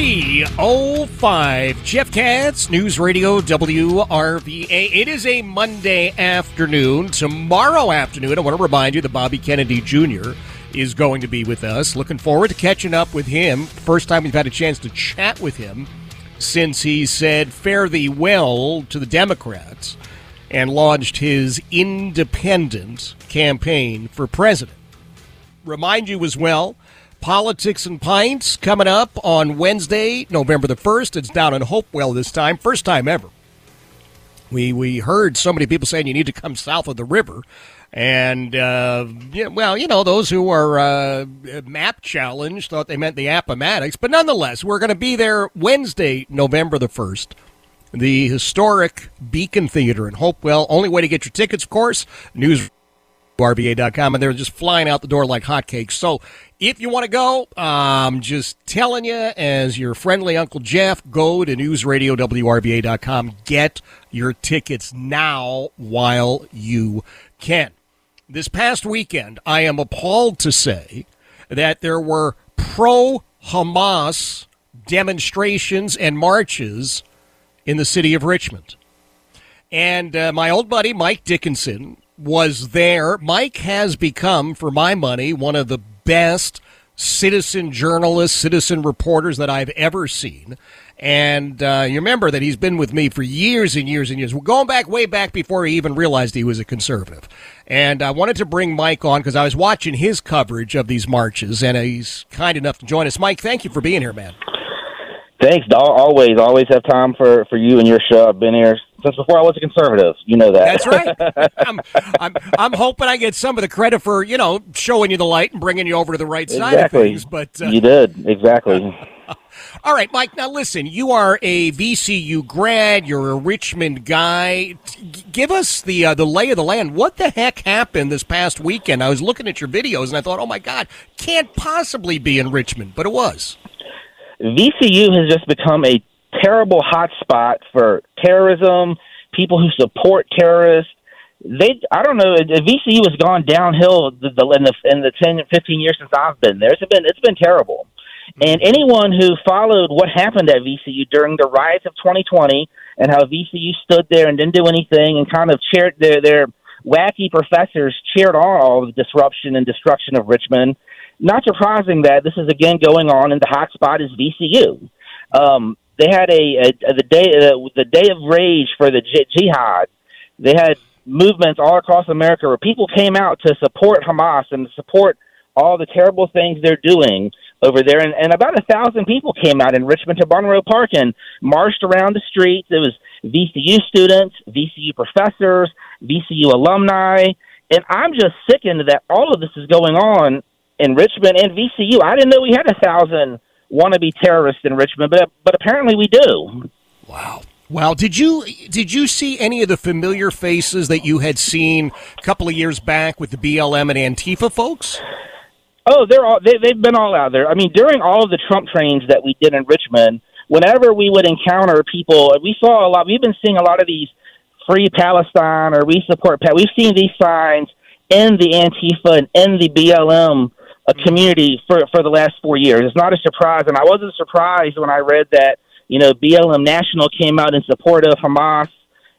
Three oh five. Jeff Katz, News Radio WRVA. It is a Monday afternoon. Tomorrow afternoon, I want to remind you that Bobby Kennedy Jr. is going to be with us. Looking forward to catching up with him. First time we've had a chance to chat with him since he said fare thee well to the Democrats and launched his independent campaign for president. Remind you as well, Politics and Pints coming up on Wednesday, November the 1st. It's down in Hopewell this time, first time ever. We, we heard so many people saying you need to come south of the river. And, uh, yeah, well, you know, those who are uh, map challenged thought they meant the Appomattox. But nonetheless, we're going to be there Wednesday, November the 1st the historic Beacon Theater in Hopewell. Only way to get your tickets, of course, newsrva.com, and they're just flying out the door like hotcakes. So if you want to go, I'm just telling you, as your friendly Uncle Jeff, go to newsradiowrva.com. Get your tickets now while you can. This past weekend, I am appalled to say that there were pro Hamas demonstrations and marches in the city of Richmond. And uh, my old buddy Mike Dickinson was there. Mike has become, for my money, one of the best citizen journalists, citizen reporters that I've ever seen. And uh, you remember that he's been with me for years and years and years. We're going back way back before he even realized he was a conservative. And I wanted to bring Mike on because I was watching his coverage of these marches, and he's kind enough to join us. Mike, thank you for being here, man. Thanks. Always, always have time for for you and your show. I've been here since before I was a conservative. You know that. That's right. I'm, I'm, I'm hoping I get some of the credit for you know showing you the light and bringing you over to the right exactly. side of things. But uh, you did exactly. All right, Mike. Now listen, you are a VCU grad. You're a Richmond guy. G- give us the uh, the lay of the land. What the heck happened this past weekend? I was looking at your videos and I thought, oh my God, can't possibly be in Richmond, but it was. VCU has just become a terrible hotspot for terrorism, people who support terrorists. They, I don't know, VCU has gone downhill the, the, in the in the 10, 15 years since I've been there. It's been it's been terrible. And anyone who followed what happened at VCU during the riots of 2020 and how VCU stood there and didn't do anything and kind of cheered their their wacky professors cheered on all the disruption and destruction of Richmond not surprising that this is again going on, and the hot spot is VCU. Um, they had a, a, the day uh, the day of rage for the j- jihad. They had movements all across America where people came out to support Hamas and support all the terrible things they're doing over there. And, and about a thousand people came out in Richmond to Monroe Park and marched around the streets. It was VCU students, VCU professors, VCU alumni. And I'm just sickened that all of this is going on in Richmond and VCU. I didn't know we had a thousand wannabe terrorists in Richmond, but but apparently we do. Wow. Wow, did you did you see any of the familiar faces that you had seen a couple of years back with the BLM and Antifa folks? Oh, they're all they, they've been all out there. I mean, during all of the Trump trains that we did in Richmond, whenever we would encounter people, we saw a lot. We've been seeing a lot of these free Palestine or we support. We've seen these signs in the Antifa and in the BLM a community for for the last four years. It's not a surprise, and I wasn't surprised when I read that you know BLM National came out in support of Hamas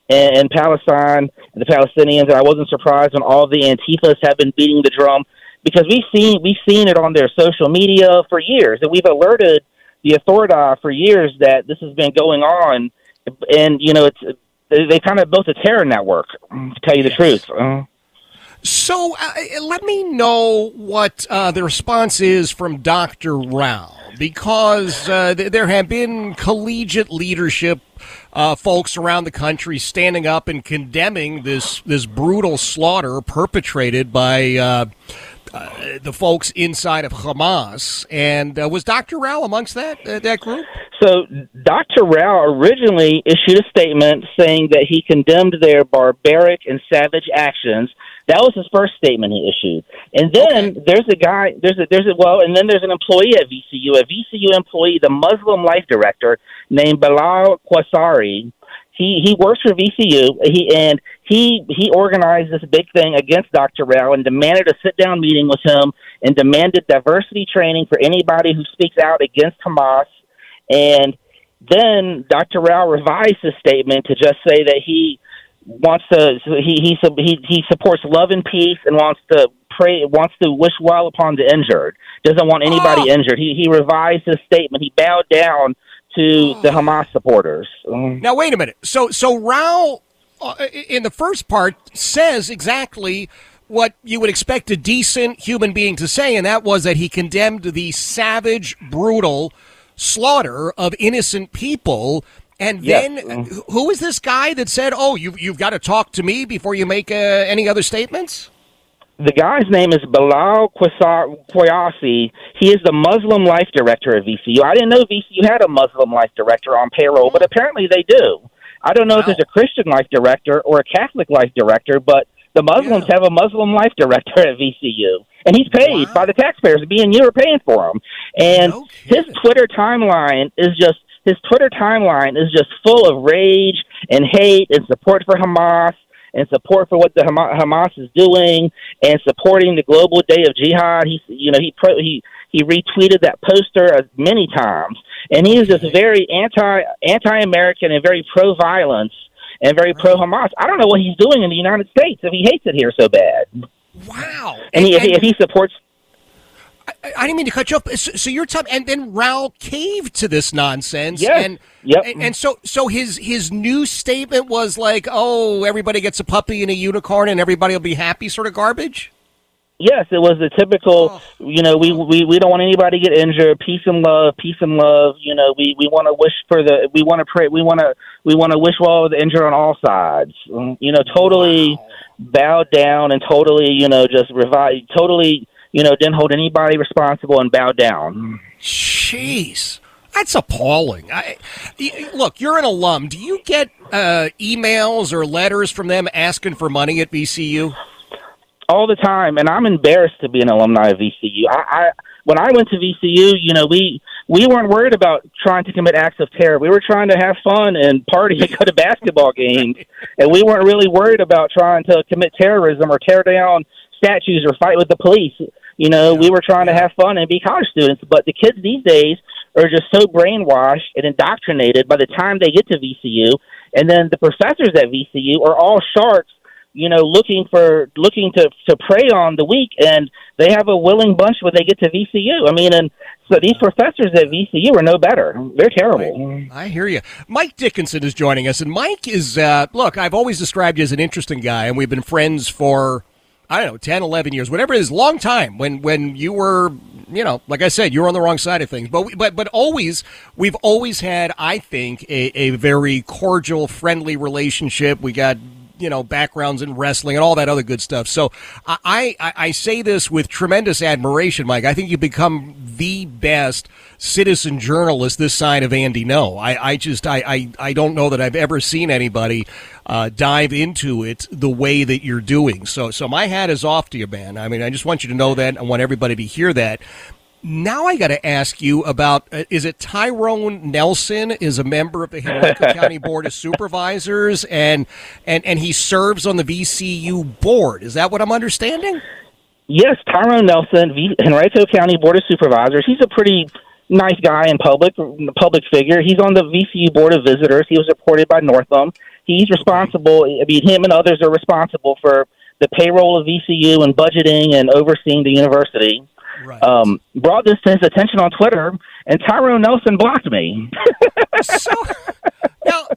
and, and Palestine and the Palestinians, and I wasn't surprised when all the Antifas have been beating the drum because we've seen we've seen it on their social media for years, and we've alerted the authority for years that this has been going on, and you know it's they, they kind of built a terror network. To tell you the truth. Uh, So uh, let me know what uh, the response is from Dr. Rao, because uh, th- there have been collegiate leadership uh, folks around the country standing up and condemning this this brutal slaughter perpetrated by. Uh, uh, the folks inside of Hamas, and uh, was Dr. Rao amongst that uh, that group? So Dr. Rao originally issued a statement saying that he condemned their barbaric and savage actions. That was his first statement he issued. And then Okay. there's a guy, there's a, there's a, well, and then there's an employee at VCU, a VCU employee, the Muslim life director named Bilal Quasari. He, he works for VCU. He, and he, he organized this big thing against Dr. Rao and demanded a sit down meeting with him and demanded diversity training for anybody who speaks out against Hamas. And then Dr. Rao revised his statement to just say that he wants to he he he he supports love and peace and wants to pray wants to wish well upon the injured. Doesn't want anybody Oh. injured. He he revised his statement. He bowed down to the Hamas supporters. Um, Now wait a minute. So so Rao uh, in the first part says exactly what you would expect a decent human being to say, and that was that he condemned the savage, brutal slaughter of innocent people. And Yes. then, who is this guy that said, "Oh, you you've got to talk to me before you make uh, any other statements"? the guy's name is Bilal Quasa- He is the Muslim life director at VCU. I didn't know VCU had a Muslim life director on payroll, but apparently they do. I don't know if there's a Christian life director or a Catholic life director, but the Muslims Yeah. have a Muslim life director at VCU. And he's paid Wow. by the taxpayers. Me and you are paying for him. And No his. Twitter timeline is just his Twitter timeline is just full of rage and hate and support for Hamas and support for what the Hamas is doing and supporting the global day of jihad. He, you know, he pro, he he retweeted that poster uh, many times, and he is just very anti anti American and very pro violence and very pro Hamas. I don't know what he's doing in the United States if he hates it here so bad, Wow! and, he, if, he, if he supports. I, didn't mean to cut you off. So, so you're telling, and then Rao caved to this nonsense. Yes. And, Yep. And, and so, so his his new statement was like, "Oh, everybody gets a puppy and a unicorn, and everybody will be happy." Sort of garbage. Yes, it was the typical. You know, we, we we don't want anybody to get injured. Peace and love, peace and love. You know, we we want to wish for the. We want to pray. We want to we want to wish well the injured on all sides. Um, You know, totally bowed down and totally you know just revive. Totally you know didn't hold anybody responsible and bowed down. Jeez, that's appalling. I, look, you're an alum. Do you get uh, emails or letters from them asking for money at VCU? all the time, and I'm embarrassed to be an alumni of VCU. I, I when I went to VCU, you know, we we weren't worried about trying to commit acts of terror. We were trying to have fun and party and go to basketball games, and we weren't really worried about trying to commit terrorism or tear down statues or fight with the police. You know, we were trying to have fun and be college students. But the kids these days are just so brainwashed and indoctrinated by the time they get to VCU, and then the professors at VCU are all sharks you know, looking for looking to to prey on the weak, and they have a willing bunch when they get to VCU. I mean, and so these professors at VCU are no better. They're terrible. I hear you. Mike Dickinson is joining us, and Mike is uh, look. I've always described you as an interesting guy, and we've been friends for I don't know 10, 11 years, whatever it is, long time. When when you were, you know, like I said, you were on the wrong side of things, but we, but but always we've always had, I think, a, a very cordial, friendly relationship. We got you know backgrounds in wrestling and all that other good stuff. So I, I I say this with tremendous admiration, Mike. I think you've become the best citizen journalist this side of Andy. No, I I just I I, I don't know that I've ever seen anybody uh, dive into it the way that you're doing. So so my hat is off to you, man. I mean, I just want you to know that. I want everybody to hear that. Now I got to ask you about uh, is it Tyrone Nelson is a member of the Henrico County Board of Supervisors and and and he serves on the VCU board. Is that what I'm understanding? yes, Tyrone Nelson, v- Henrico County Board of Supervisors. He's a pretty nice guy in public, public figure. He's on the VCU Board of Visitors. He was appointed by Northam. He's responsible. I mean, him and others are responsible for the payroll of VCU and budgeting and overseeing the university. Right. Um, brought this to his attention on Twitter, and Tyrone Nelson blocked me. so now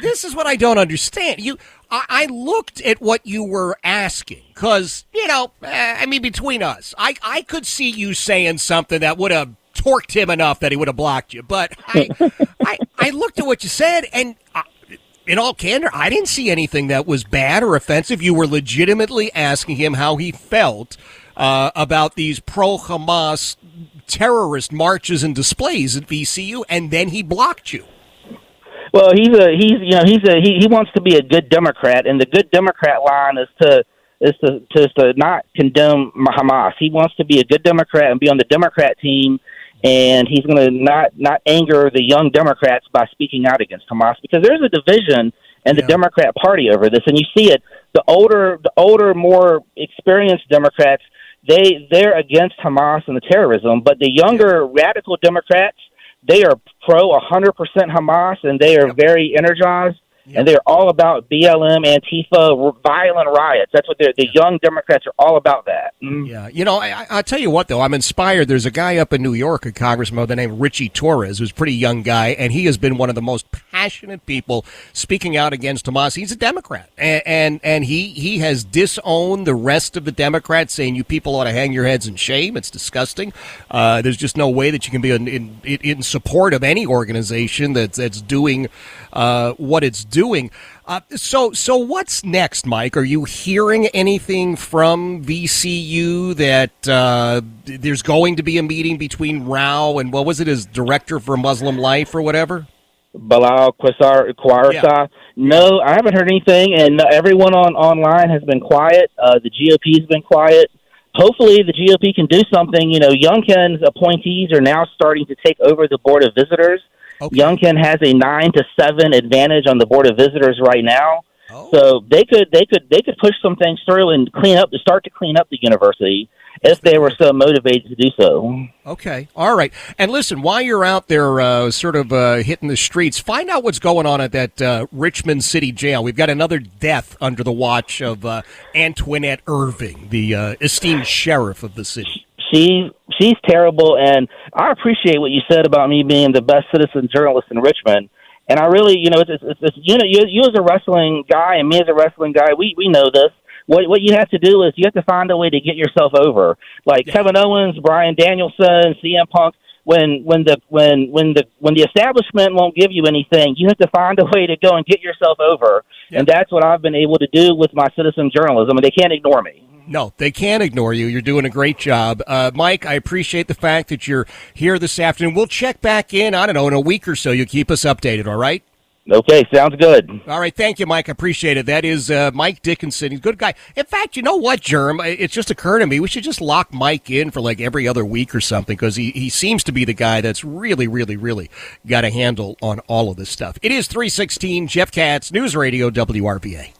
this is what I don't understand. You, I, I looked at what you were asking because you know, uh, I mean, between us, I I could see you saying something that would have torqued him enough that he would have blocked you. But I, I, I looked at what you said, and uh, in all candor, I didn't see anything that was bad or offensive. You were legitimately asking him how he felt uh, about these pro Hamas terrorist marches and displays at VCU, and then he blocked you. Well, he's a he's you know he's a he, he wants to be a good Democrat, and the good Democrat line is to is to, to is to not condemn Hamas. He wants to be a good Democrat and be on the Democrat team, and he's going to not not anger the young Democrats by speaking out against Hamas because there's a division in the Yeah. Democrat Party over this, and you see it. The older the older more experienced Democrats they they're against Hamas and the terrorism, but the younger radical Democrats they are pro 100% Hamas and they are Yep. very energized and they're all about BLM, Antifa, violent riots. That's what they're. The young Democrats are all about that. Mm. Yeah, you know, I, I- tell you what, though, I'm inspired. There's a guy up in New York, a congressman by the name of Richie Torres, who's a pretty young guy, and he has been one of the most passionate people speaking out against Hamas. He's a Democrat, and and, and he he has disowned the rest of the Democrats, saying you people ought to hang your heads in shame. It's disgusting. Uh, there's just no way that you can be in in, in support of any organization that's that's doing uh, what it's doing. Uh, so, so what's next, Mike? Are you hearing anything from VCU that uh, there's going to be a meeting between Rao and what was it, his director for Muslim Life or whatever? Bilal Quasar Kwarsa. Yeah. No, I haven't heard anything, and everyone on online has been quiet. Uh, the GOP has been quiet. Hopefully, the GOP can do something. You know, Youngkin's appointees are now starting to take over the board of visitors. Okay. Youngkin has a nine to seven advantage on the board of visitors right now. Oh. So they could they could they could push some things through and clean up to start to clean up the university if they were so motivated to do so. Okay. All right. And listen, while you're out there uh, sort of uh, hitting the streets, find out what's going on at that uh, Richmond City jail. We've got another death under the watch of uh, Antionette Irving, the uh, esteemed sheriff of the city. She she's terrible and I appreciate what you said about me being the best citizen journalist in Richmond. And I really, you know, it's, it's, it's you know, you, you as a wrestling guy and me as a wrestling guy, we we know this. What what you have to do is you have to find a way to get yourself over. Like Kevin Owens, Bryan Danielson, CM Punk. When when the when when the when the establishment won't give you anything, you have to find a way to go and get yourself over. And that's what I've been able to do with my citizen journalism. And they can't ignore me. No, they can't ignore you. You're doing a great job. Uh, Mike, I appreciate the fact that you're here this afternoon. We'll check back in, I don't know, in a week or so. You keep us updated, all right? Okay, sounds good. All right, thank you, Mike. I appreciate it. That is uh, Mike Dickinson. He's a good guy. In fact, you know what, Germ? It's just occurred to me we should just lock Mike in for like every other week or something because he, he seems to be the guy that's really, really, really got a handle on all of this stuff. It is 316 Jeff Katz, News Radio, WRVA.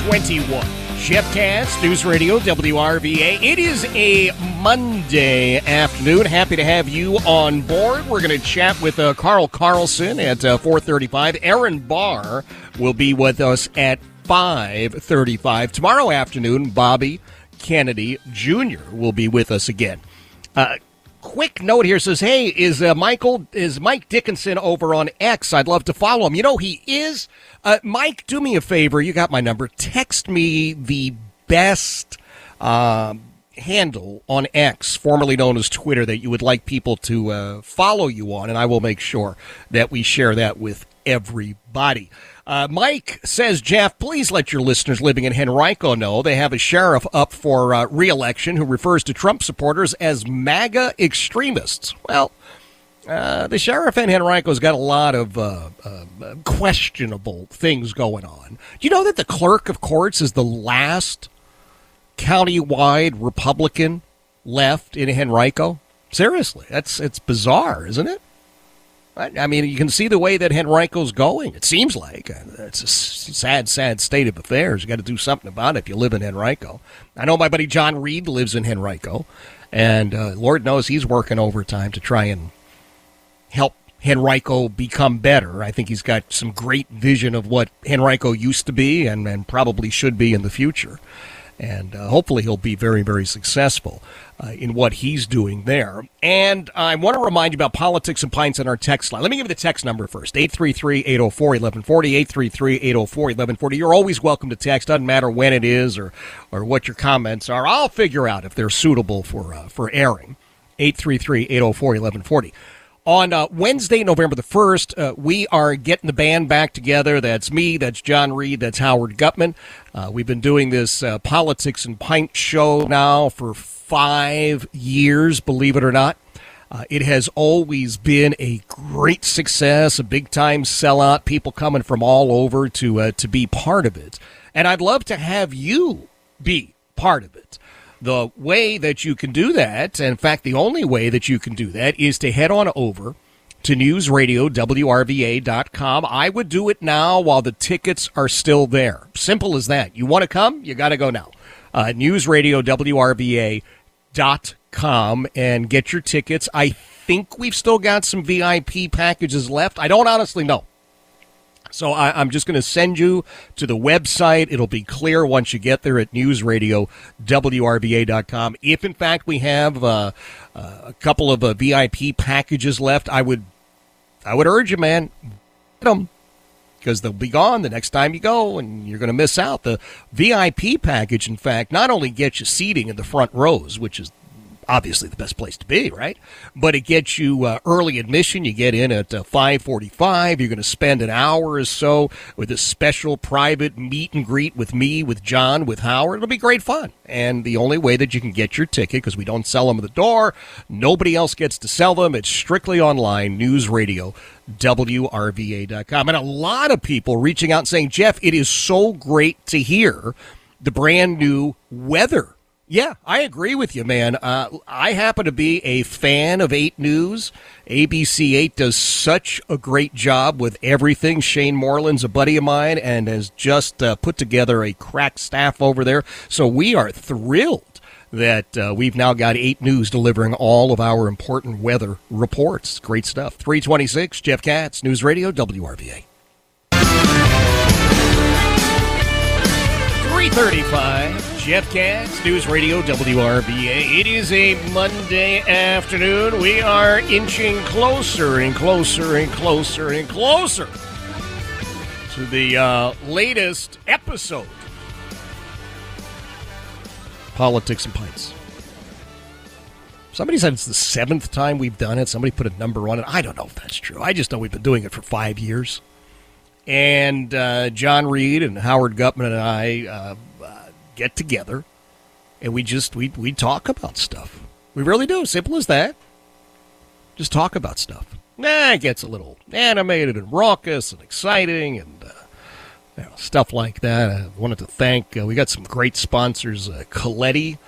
321. Jeff Katz, News Radio, WRVA. It is a Monday afternoon. Happy to have you on board. We're going to chat with uh, Carl Carlson at uh, 435. Erin Barr will be with us at 535. Tomorrow afternoon, Bobby Kennedy Jr. will be with us again. Uh, quick note here says, "Hey, is uh, Michael is Mike Dickinson over on X? I'd love to follow him. You know he is. Uh, Mike, do me a favor. You got my number. Text me the best." Um, handle on X, formerly known as Twitter, that you would like people to uh, follow you on, and I will make sure that we share that with everybody. Uh, Mike says, Jeff, please let your listeners living in Henrico know they have a sheriff up for uh, reelection who refers to Trump supporters as MAGA extremists. Well, uh, the sheriff in Henrico's got a lot of uh, uh, questionable things going on. Do you know that the clerk of courts is the last countywide Republican left in Henrico? Seriously, that's it's bizarre, isn't it? I mean, you can see the way that Henrico's going. It seems like it's a sad, sad state of affairs. You got to do something about it if you live in Henrico. I know my buddy John Reed lives in Henrico, and uh, Lord knows he's working overtime to try and help Henrico become better. I think he's got some great vision of what Henrico used to be and, and probably should be in the future. And uh, hopefully he'll be very, very successful uh, in what he's doing there. And I want to remind you about politics and pints on our text line. Let me give you the text number first 833 804 1140. 833 804 1140. You're always welcome to text. Doesn't matter when it is or, or what your comments are. I'll figure out if they're suitable for, uh, for airing. 833 804 1140. On uh, Wednesday, November the 1st, uh, we are getting the band back together. That's me, that's John Reed, that's Howard Gutman. Uh, we've been doing this uh, Politics and Pint show now for five years, believe it or not. Uh, it has always been a great success, a big time sellout, people coming from all over to, uh, to be part of it. And I'd love to have you be part of it. The way that you can do that, in fact, the only way that you can do that is to head on over to newsradiowrva.com. I would do it now while the tickets are still there. Simple as that. You want to come? You got to go now. Uh, newsradiowrva.com and get your tickets. I think we've still got some VIP packages left. I don't honestly know. So I, am just going to send you to the website. It'll be clear once you get there at newsradiowrva.com. If in fact we have uh, uh, a couple of uh, VIP packages left, I would I would urge you, man, get them because they'll be gone the next time you go, and you're going to miss out. The VIP package, in fact, not only gets you seating in the front rows, which is obviously the best place to be, right? But it gets you uh, early admission. You get in at uh, 5:45. You're going to spend an hour or so with a special private meet and greet with me, with John, with Howard. It'll be great fun. And the only way that you can get your ticket, because we don't sell them at the door, nobody else gets to sell them. It's strictly online, news radio, WRVA.com. And a lot of people reaching out and saying, Jeff, it is so great to hear the brand new weather yeah, I agree with you, man. Uh, I happen to be a fan of 8 News. ABC 8 does such a great job with everything. Shane Moreland's a buddy of mine and has just uh, put together a crack staff over there. So we are thrilled that uh, we've now got 8 News delivering all of our important weather reports. Great stuff. 326, Jeff Katz, News Radio, WRVA. 335. Jeff Katz, News Radio WRVA. It is a Monday afternoon. We are inching closer and closer and closer and closer to the uh, latest episode Politics and Pints. Somebody said it's the seventh time we've done it. Somebody put a number on it. I don't know if that's true. I just know we've been doing it for five years. And uh, John Reed and Howard Gutman and I uh, get together and we just we we talk about stuff. We really do. Simple as that. Just talk about stuff. Nah, it gets a little animated and raucous and exciting and uh, you know, stuff like that. I wanted to thank. Uh, we got some great sponsors, uh, Coletti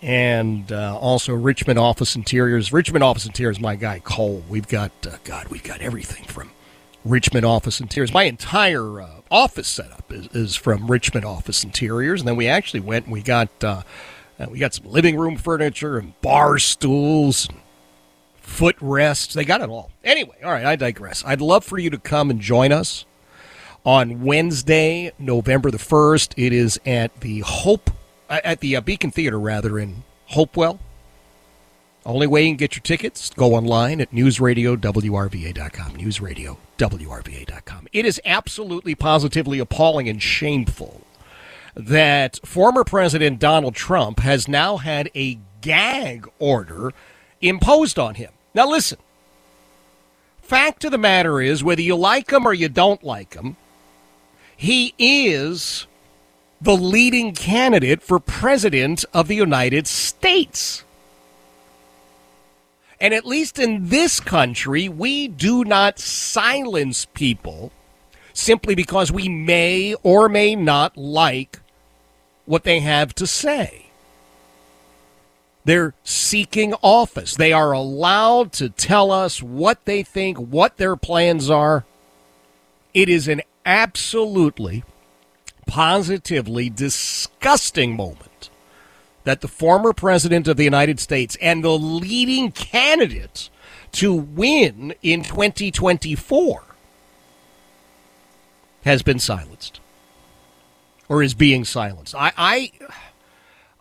and uh, also Richmond Office Interiors. Richmond Office Interiors, my guy Cole. We've got uh, God, we've got everything from Richmond Office Interiors. My entire uh, office setup is, is, from Richmond Office Interiors, and then we actually went and we got uh, uh, we got some living room furniture and bar stools, and footrests. They got it all. Anyway, all right, I digress. I'd love for you to come and join us on Wednesday, November the first. It is at the Hope uh, at the uh, Beacon Theater, rather in Hopewell. Only way you can get your tickets, go online at newsradiowrva.com. Newsradiowrva.com. It is absolutely positively appalling and shameful that former President Donald Trump has now had a gag order imposed on him. Now, listen. Fact of the matter is, whether you like him or you don't like him, he is the leading candidate for president of the United States. And at least in this country, we do not silence people simply because we may or may not like what they have to say. They're seeking office. They are allowed to tell us what they think, what their plans are. It is an absolutely, positively disgusting moment that the former president of the United States and the leading candidate to win in 2024 has been silenced or is being silenced. I, I,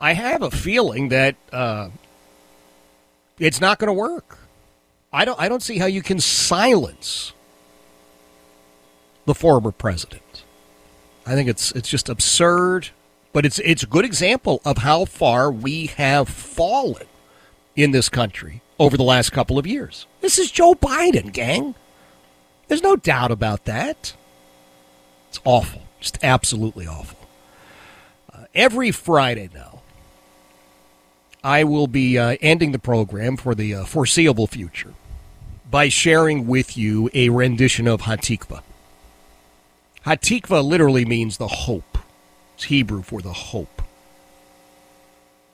I have a feeling that uh, it's not going to work. I don't. I don't see how you can silence the former president. I think it's it's just absurd, but it's it's a good example of how far we have fallen in this country over the last couple of years. This is Joe Biden, gang. There's no doubt about that. It's awful, just absolutely awful. Uh, every Friday now, I will be uh, ending the program for the uh, foreseeable future by sharing with you a rendition of Hatikva. Hatikva literally means the hope. It's Hebrew for the hope.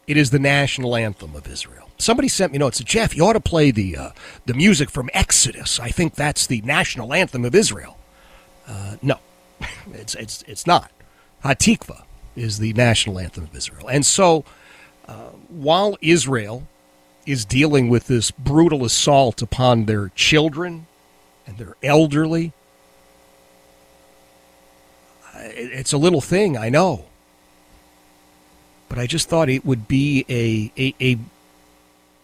It is the national anthem of Israel. Somebody sent me notes. Jeff, you ought to play the uh, the music from Exodus. I think that's the national anthem of Israel. Uh, no, it's it's it's not. Hatikva is the national anthem of Israel, and so uh, while Israel is dealing with this brutal assault upon their children and their elderly, it's a little thing, I know. But I just thought it would be a, a, a,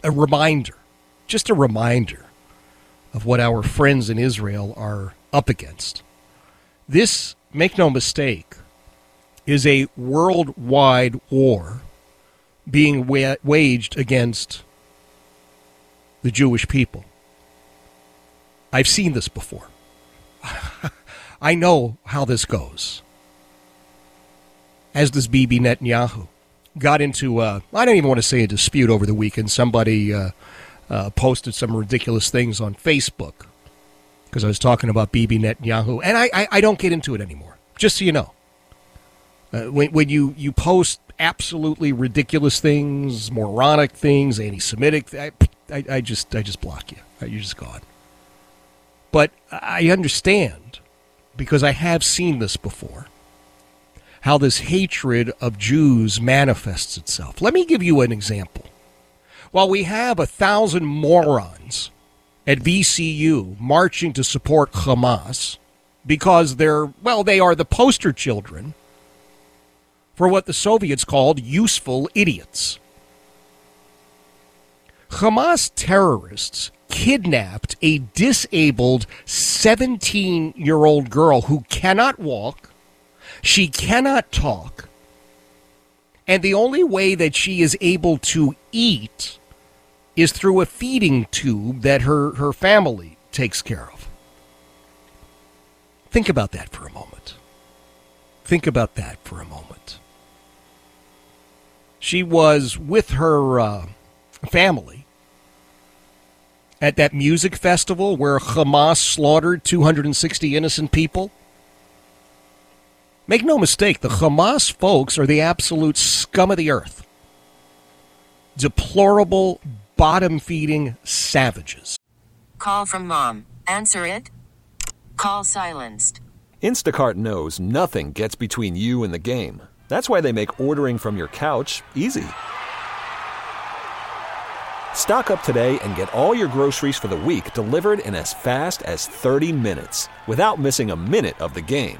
a reminder, just a reminder of what our friends in Israel are up against. This, make no mistake, is a worldwide war being wa- waged against the Jewish people. I've seen this before. I know how this goes. As does Bibi Netanyahu. Got into, uh, I don't even want to say a dispute over the weekend. Somebody uh, uh, posted some ridiculous things on Facebook because I was talking about Bibi Netanyahu. And I, I, I, don't get into it anymore, just so you know. Uh, when, when you, you post absolutely ridiculous things, moronic things, anti-Semitic, I, I, I just I just block you. You're just gone. But I understand because I have seen this before. How this hatred of Jews manifests itself. Let me give you an example. While we have a thousand morons at VCU marching to support Hamas because they're, well, they are the poster children for what the Soviets called useful idiots. Hamas terrorists kidnapped a disabled 17 year old girl who cannot walk, she cannot talk, and the only way that she is able to eat is through a feeding tube that her, her family takes care of. Think about that for a moment. Think about that for a moment. She was with her uh, family at that music festival where Hamas slaughtered 260 innocent people? Make no mistake, the Hamas folks are the absolute scum of the earth. Deplorable, bottom feeding savages. Call from mom. Answer it. Call silenced. Instacart knows nothing gets between you and the game. That's why they make ordering from your couch easy. Stock up today and get all your groceries for the week delivered in as fast as 30 minutes without missing a minute of the game.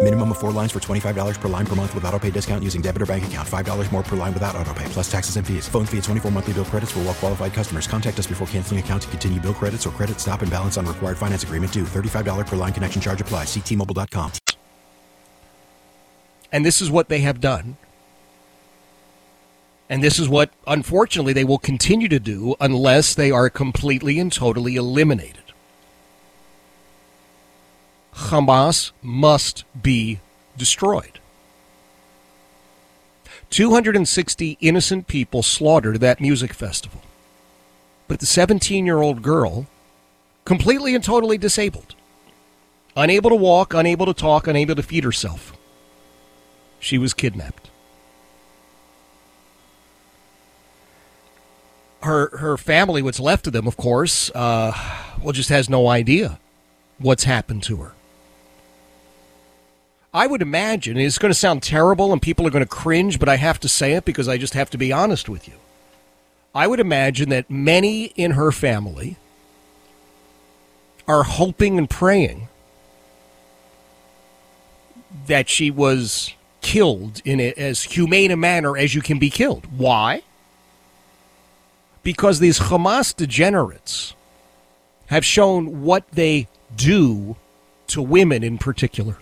Minimum of four lines for $25 per line per month with auto pay discount using debit or bank account. $5 more per line without auto pay, plus taxes and fees. Phone fee at 24 monthly bill credits for all well qualified customers. Contact us before canceling account to continue bill credits or credit stop and balance on required finance agreement due. $35 per line connection charge apply. Ctmobile.com. And this is what they have done. And this is what, unfortunately, they will continue to do unless they are completely and totally eliminated. Hamas must be destroyed. 260 innocent people slaughtered at that music festival. But the 17 year old girl, completely and totally disabled, unable to walk, unable to talk, unable to feed herself, she was kidnapped. Her, her family, what's left of them, of course, uh, well, just has no idea what's happened to her. I would imagine it's going to sound terrible and people are going to cringe, but I have to say it because I just have to be honest with you. I would imagine that many in her family are hoping and praying that she was killed in as humane a manner as you can be killed. Why? Because these Hamas degenerates have shown what they do to women in particular.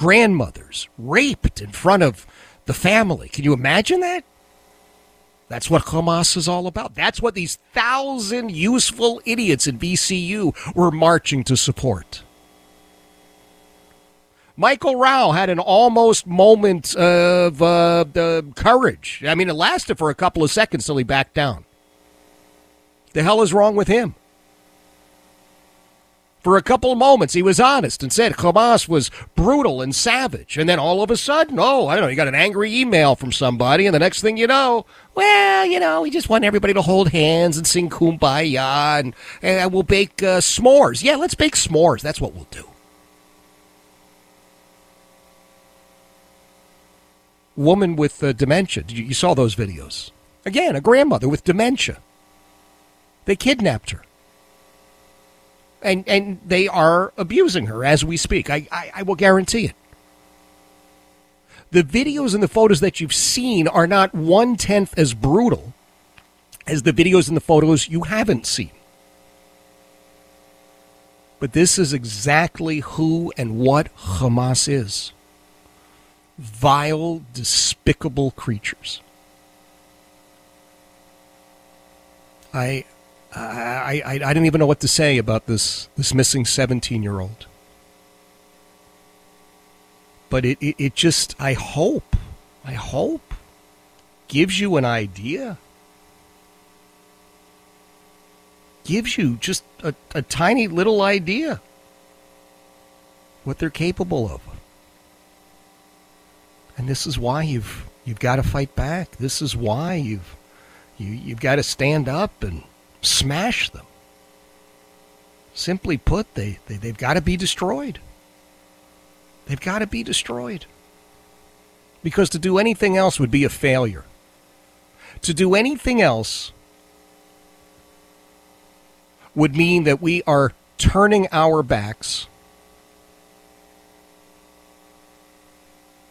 Grandmothers raped in front of the family. Can you imagine that? That's what Hamas is all about. That's what these thousand useful idiots in VCU were marching to support. Michael Rao had an almost moment of uh, courage. I mean, it lasted for a couple of seconds till he backed down. The hell is wrong with him? For a couple of moments, he was honest and said Hamas was brutal and savage. And then all of a sudden, oh, I don't know, you got an angry email from somebody, and the next thing you know, well, you know, we just want everybody to hold hands and sing kumbaya, and, and we'll bake uh, s'mores. Yeah, let's bake s'mores. That's what we'll do. Woman with uh, dementia. You, you saw those videos. Again, a grandmother with dementia. They kidnapped her and and they are abusing her as we speak. I, I, I will guarantee it. The videos and the photos that you've seen are not one tenth as brutal as the videos and the photos you haven't seen. But this is exactly who and what Hamas is vile, despicable creatures. I I, I, I didn't even know what to say about this, this missing 17 year old. But it, it, it just, I hope, I hope, gives you an idea. Gives you just a, a tiny little idea what they're capable of. And this is why you've you've got to fight back. This is why you've you, you've got to stand up and smash them. Simply put, they, they, they've got to be destroyed. They've got to be destroyed. Because to do anything else would be a failure. To do anything else would mean that we are turning our backs.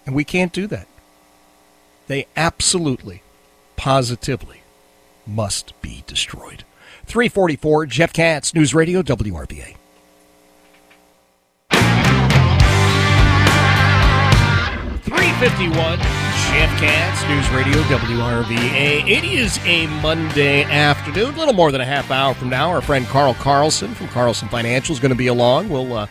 And we can't do that. They absolutely, positively must be destroyed. 344 Jeff Katz, News Radio, WRVA. Three fifty one, Jeff Katz, News Radio, WRVA. It is a Monday afternoon, a little more than a half hour from now. Our friend Carl Carlson from Carlson Financial is going to be along. We'll uh,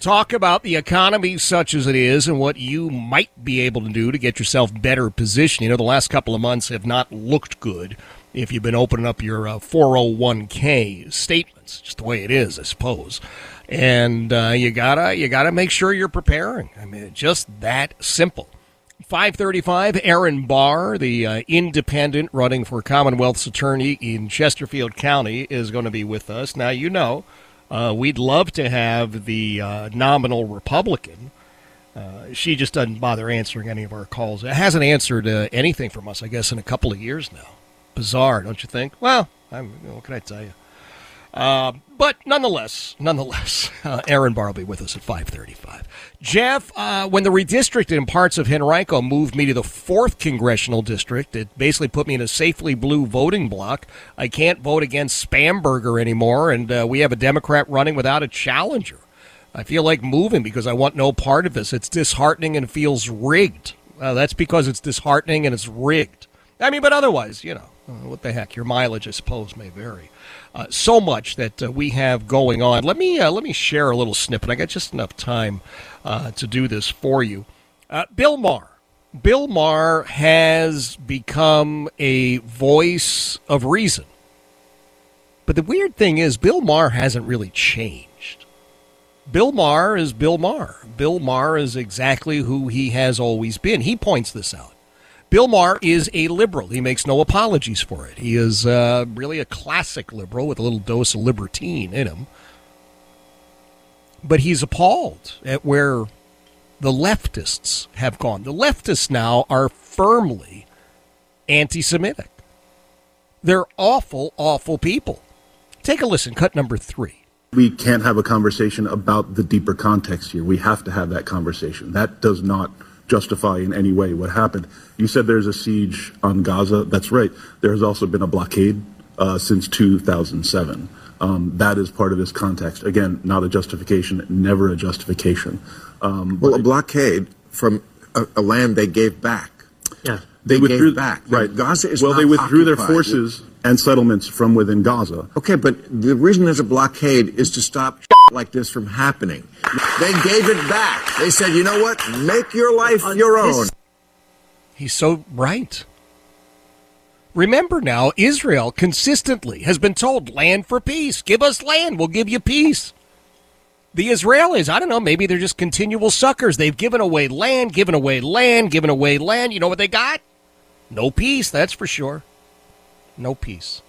talk about the economy such as it is and what you might be able to do to get yourself better positioned. You know, the last couple of months have not looked good if you've been opening up your uh, 401k statements, just the way it is, I suppose. And uh, you gotta you gotta make sure you're preparing. I mean, just that simple. 535, Erin Barr, the uh, independent running for Commonwealth's attorney in Chesterfield County, is going to be with us. Now, you know, uh, we'd love to have the uh, nominal Republican. Uh, she just doesn't bother answering any of our calls. It hasn't answered anything from us, I guess, in a couple of years now bizarre, don't you think? Well, I'm, what can I tell you? Uh, but nonetheless, nonetheless, uh, Erin Barr will be with us at 535. Jeff, uh, when the redistricting in parts of Henrico moved me to the 4th Congressional District, it basically put me in a safely blue voting block. I can't vote against Spanberger anymore, and uh, we have a Democrat running without a challenger. I feel like moving because I want no part of this. It's disheartening and feels rigged. that's because it's disheartening and it's rigged. I mean, but otherwise, you know, what the heck? Your mileage, I suppose, may vary. Uh, so much that uh, we have going on. Let me uh, let me share a little snippet. I got just enough time uh, to do this for you. Uh, Bill Maher. Bill Maher has become a voice of reason. But the weird thing is, Bill Maher hasn't really changed. Bill Maher is Bill Maher. Bill Maher is exactly who he has always been. He points this out. Bill Maher is a liberal. He makes no apologies for it. He is uh, really a classic liberal with a little dose of libertine in him. But he's appalled at where the leftists have gone. The leftists now are firmly anti Semitic. They're awful, awful people. Take a listen, cut number three. We can't have a conversation about the deeper context here. We have to have that conversation. That does not justify in any way what happened. You said there's a siege on Gaza. That's right. There has also been a blockade uh, since 2007. Um, that is part of this context. Again, not a justification, never a justification. Um, well, a blockade from a, a, land they gave back. Yeah, they, they withdrew back. Right, Gaza is well. they withdrew occupied. their forces and settlements from within Gaza. Okay, but the reason there's a blockade is to stop like this from happening. They gave it back. They said, you know what? Make your life your own. He's so right. Remember now, Israel consistently has been told land for peace. Give us land, we'll give you peace. The Israelis, I don't know, maybe they're just continual suckers. They've given away land, given away land, given away land. You know what they got? No peace, that's for sure. No peace.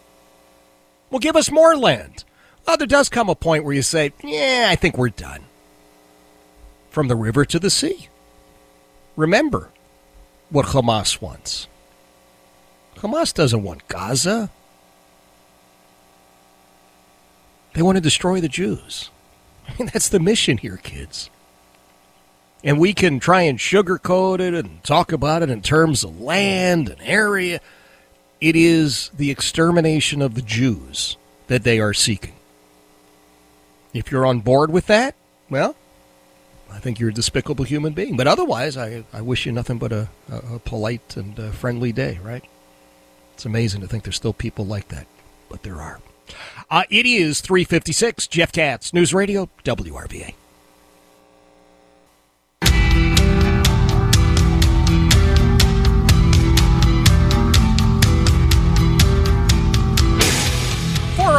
Well, give us more land. Well, there does come a point where you say, yeah, I think we're done. From the river to the sea. Remember what Hamas wants. Hamas doesn't want Gaza. They want to destroy the Jews. I mean, that's the mission here, kids. And we can try and sugarcoat it and talk about it in terms of land and area. It is the extermination of the Jews that they are seeking. If you're on board with that, well, I think you're a despicable human being. But otherwise, I, I wish you nothing but a, a, a polite and a friendly day, right? It's amazing to think there's still people like that, but there are. Uh, it is 356, Jeff Katz, News Radio, WRVA.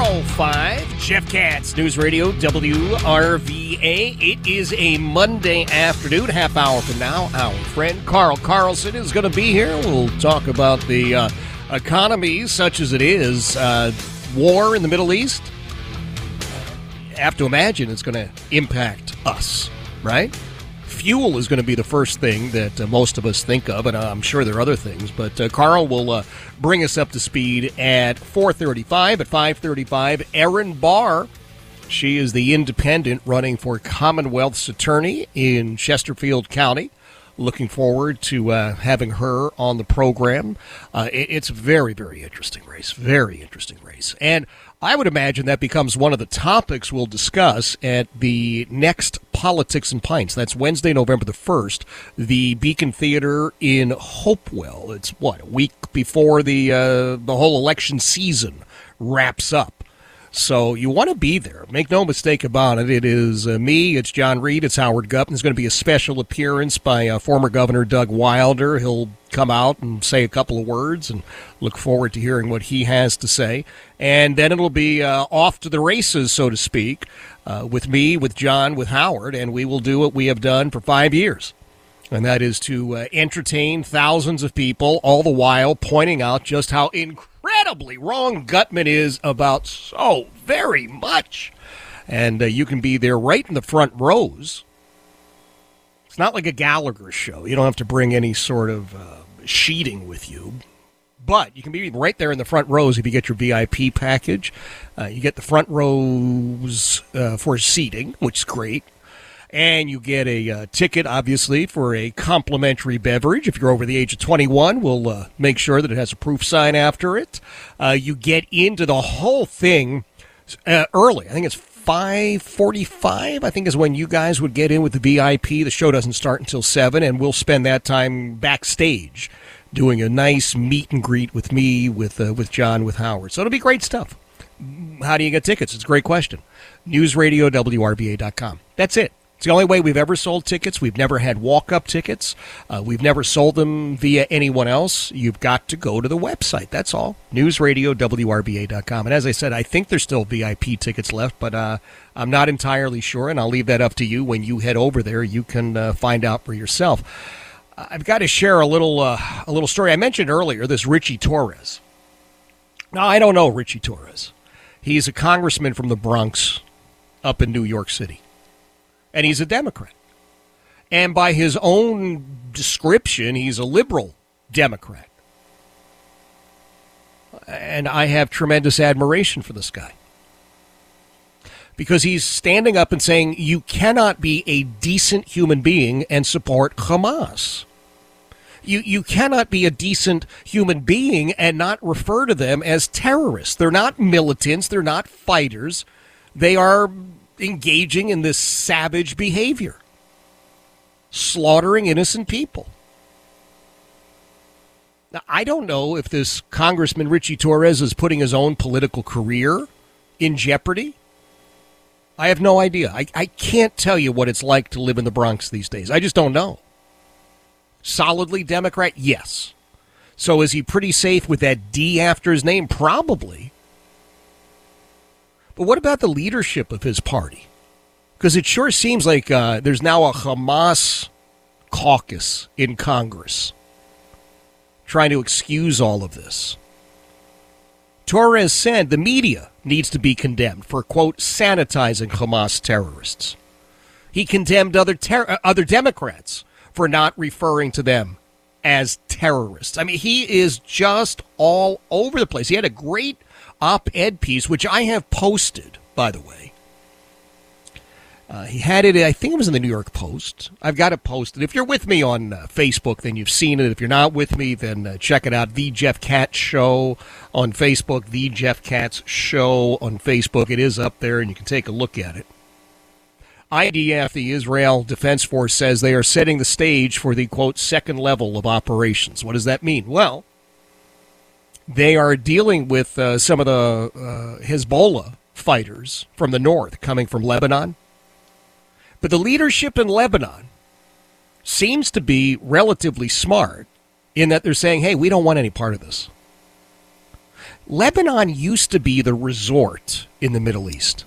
Four oh five, Jeff Katz, News Radio, WRVA. It is a Monday afternoon, half hour from now. Our friend Carl Carlson is going to be here. We'll talk about the uh, economy, such as it is. Uh, war in the Middle East, I have to imagine it's going to impact us, right? Fuel is going to be the first thing that uh, most of us think of, and I'm sure there are other things. But uh, Carl will uh, bring us up to speed at 4:35. At 5:35, Erin Barr. She is the independent running for Commonwealth's attorney in Chesterfield County looking forward to uh, having her on the program. Uh, it, it's very, very interesting race. Very interesting race. And I would imagine that becomes one of the topics we'll discuss at the next Politics and Pints. That's Wednesday, November the 1st, the Beacon Theater in Hopewell. It's what, a week before the, uh, the whole election season wraps up. So you want to be there. Make no mistake about it. It is uh, me, it's John Reid, it's Howard Gup. There's going to be a special appearance by uh, former Governor Doug Wilder. He'll come out and say a couple of words and look forward to hearing what he has to say. And then it'll be uh, off to the races, so to speak, uh, with me, with John, with Howard, and we will do what we have done for five years. And that is to uh, entertain thousands of people, all the while pointing out just how incredible incredibly wrong Gutman is about so very much. And uh, you can be there right in the front rows. It's not like a Gallagher show. You don't have to bring any sort of uh, sheeting with you. But you can be right there in the front rows if you get your VIP package. Uh, you get the front rows uh, for seating, which is great and you get a uh, ticket, obviously, for a complimentary beverage. If you're over the age of 21, we'll uh, make sure that it has a proof sign after it. Uh, you get into the whole thing uh, early. I think it's 5:45. I think is when you guys would get in with the VIP. The show doesn't start until seven, and we'll spend that time backstage doing a nice meet and greet with me, with uh, with John, with Howard. So it'll be great stuff. How do you get tickets? It's a great question. NewsRadio.WRVA.com. That's it. It's the only way we've ever sold tickets. We've never had walk up tickets. Uh, we've never sold them via anyone else. You've got to go to the website. That's all. NewsRadio.WRVA.com. And as I said, I think there's still VIP tickets left, but uh, I'm not entirely sure, and I'll leave that up to you. When you head over there, you can uh, find out for yourself. I've got to share a little uh, a little story. I mentioned earlier this Richie Torres. Now I don't know Richie Torres. He's a congressman from the Bronx, up in New York City, and he's a Democrat. And by his own description, he's a liberal Democrat. And I have tremendous admiration for this guy because he's standing up and saying you cannot be a decent human being and support Hamas. You, you cannot be a decent human being and not refer to them as terrorists. They're not militants, they're not fighters. They are engaging in this savage behavior, slaughtering innocent people. Now, I don't know if this Congressman Richie Torres is putting his own political career in jeopardy. I have no idea. I, I can't tell you what it's like to live in the Bronx these days. I just don't know. Solidly Democrat? Yes. So is he pretty safe with that D after his name? Probably. But what about the leadership of his party? Because it sure seems like uh, there's now a Hamas caucus in Congress trying to excuse all of this. Torres said the media needs to be condemned for, quote, sanitizing Hamas terrorists. He condemned other, ter- uh, other Democrats for not referring to them as terrorists. I mean, he is just all over the place. He had a great op ed piece, which I have posted, by the way. Uh, he had it, I think it was in the New York Post. I've got it posted. If you're with me on uh, Facebook, then you've seen it. If you're not with me, then uh, check it out. The Jeff Katz Show on Facebook. The Jeff Katz Show on Facebook. It is up there, and you can take a look at it. IDF, the Israel Defense Force, says they are setting the stage for the, quote, second level of operations. What does that mean? Well, they are dealing with uh, some of the uh, Hezbollah fighters from the north coming from Lebanon but the leadership in Lebanon seems to be relatively smart in that they're saying, hey, we don't want any part of this. Lebanon used to be the resort in the Middle East.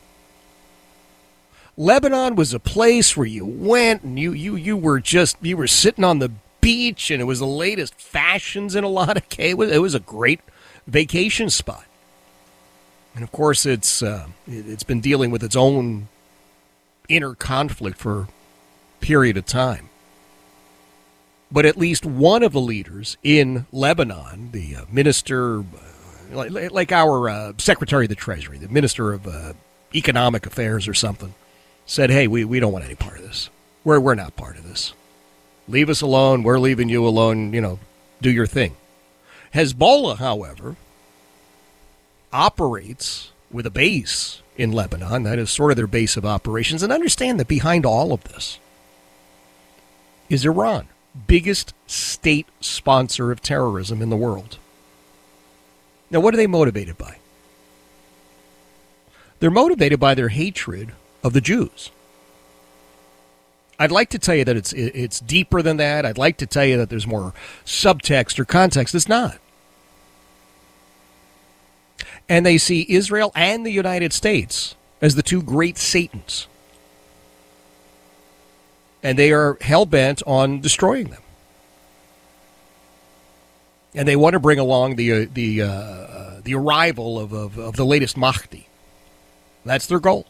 Lebanon was a place where you went and you, you, you were just, you were sitting on the beach and it was the latest fashions in a lot of cases. It was, it was a great vacation spot. And of course, it's, uh, it's been dealing with its own inner conflict for a period of time. But at least one of the leaders in Lebanon, the uh, minister, uh, like, like, our uh, Secretary of the Treasury, the Minister of uh, Economic Affairs or something, said, hey, we, we don't want any part of this. We're, we're not part of this. Leave us alone. We're leaving you alone. You know, do your thing. Hezbollah, however, operates with a base in Lebanon. That is sort of their base of operations. And understand that behind all of this is Iran, biggest state sponsor of terrorism in the world. Now, what are they motivated by? They're motivated by their hatred of the Jews. I'd like to tell you that it's it's deeper than that. I'd like to tell you that there's more subtext or context. It's not and they see Israel and the United States as the two great Satans. And they are hell bent on destroying them. And they want to bring along the uh, the uh, the arrival of, of, of the latest Mahdi. That's their goal.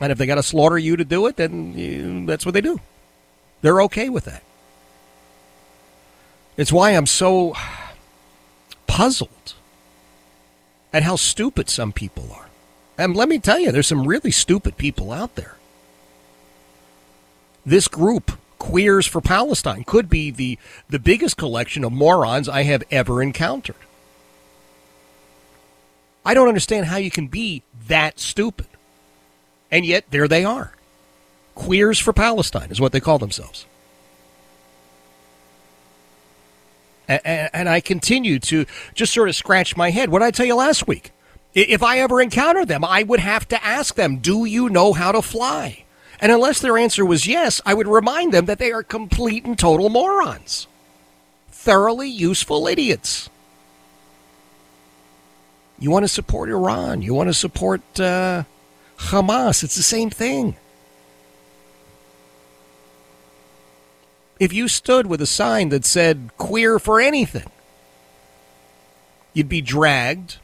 And if they got to slaughter you to do it, then you, that's what they do. They're okay with that. It's why I'm so puzzled at how stupid some people are. And let me tell you, there's some really stupid people out there. This group, Queers for Palestine, could be the, the biggest collection of morons I have ever encountered. I don't understand how you can be that stupid. And yet, there they are. Queers for Palestine is what they call themselves. And, I continue to just sort of scratch my head. What did I tell you last week? If I ever encounter them, I would have to ask them, Do you know how to fly? And unless their answer was yes, I would remind them that they are complete and total morons. Thoroughly useful idiots. You want to support Iran. You want to support uh, Hamas. It's the same thing. If you stood with a sign that said queer for anything, you'd be dragged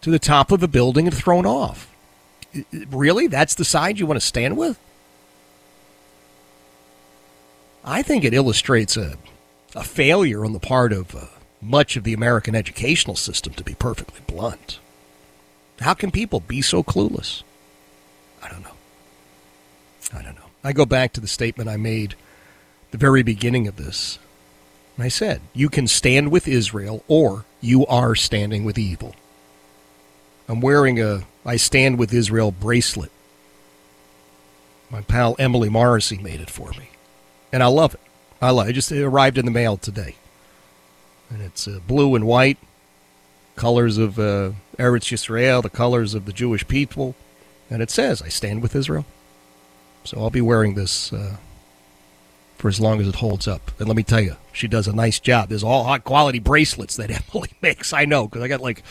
to the top of a building and thrown off. Really? That's the side you want to stand with? I think it illustrates a, a failure on the part of uh, much of the American educational system, to be perfectly blunt. How can people be so clueless? I don't know. I go back to the statement I made the very beginning of this. And I said, you can stand with Israel or you are standing with evil. I'm wearing a I Stand with Israel bracelet. My pal Emily Morrissey made it for me. And I love it. I love it. it just it arrived in the mail today. And it's uh, blue and white, colors of uh, Eretz Yisrael, the colors of the Jewish people. And it says, I stand with Israel. So I'll be wearing this uh, for as long as it holds up. And let me tell you, she does a nice job. There's all hot quality bracelets that Emily makes. I know because I got like,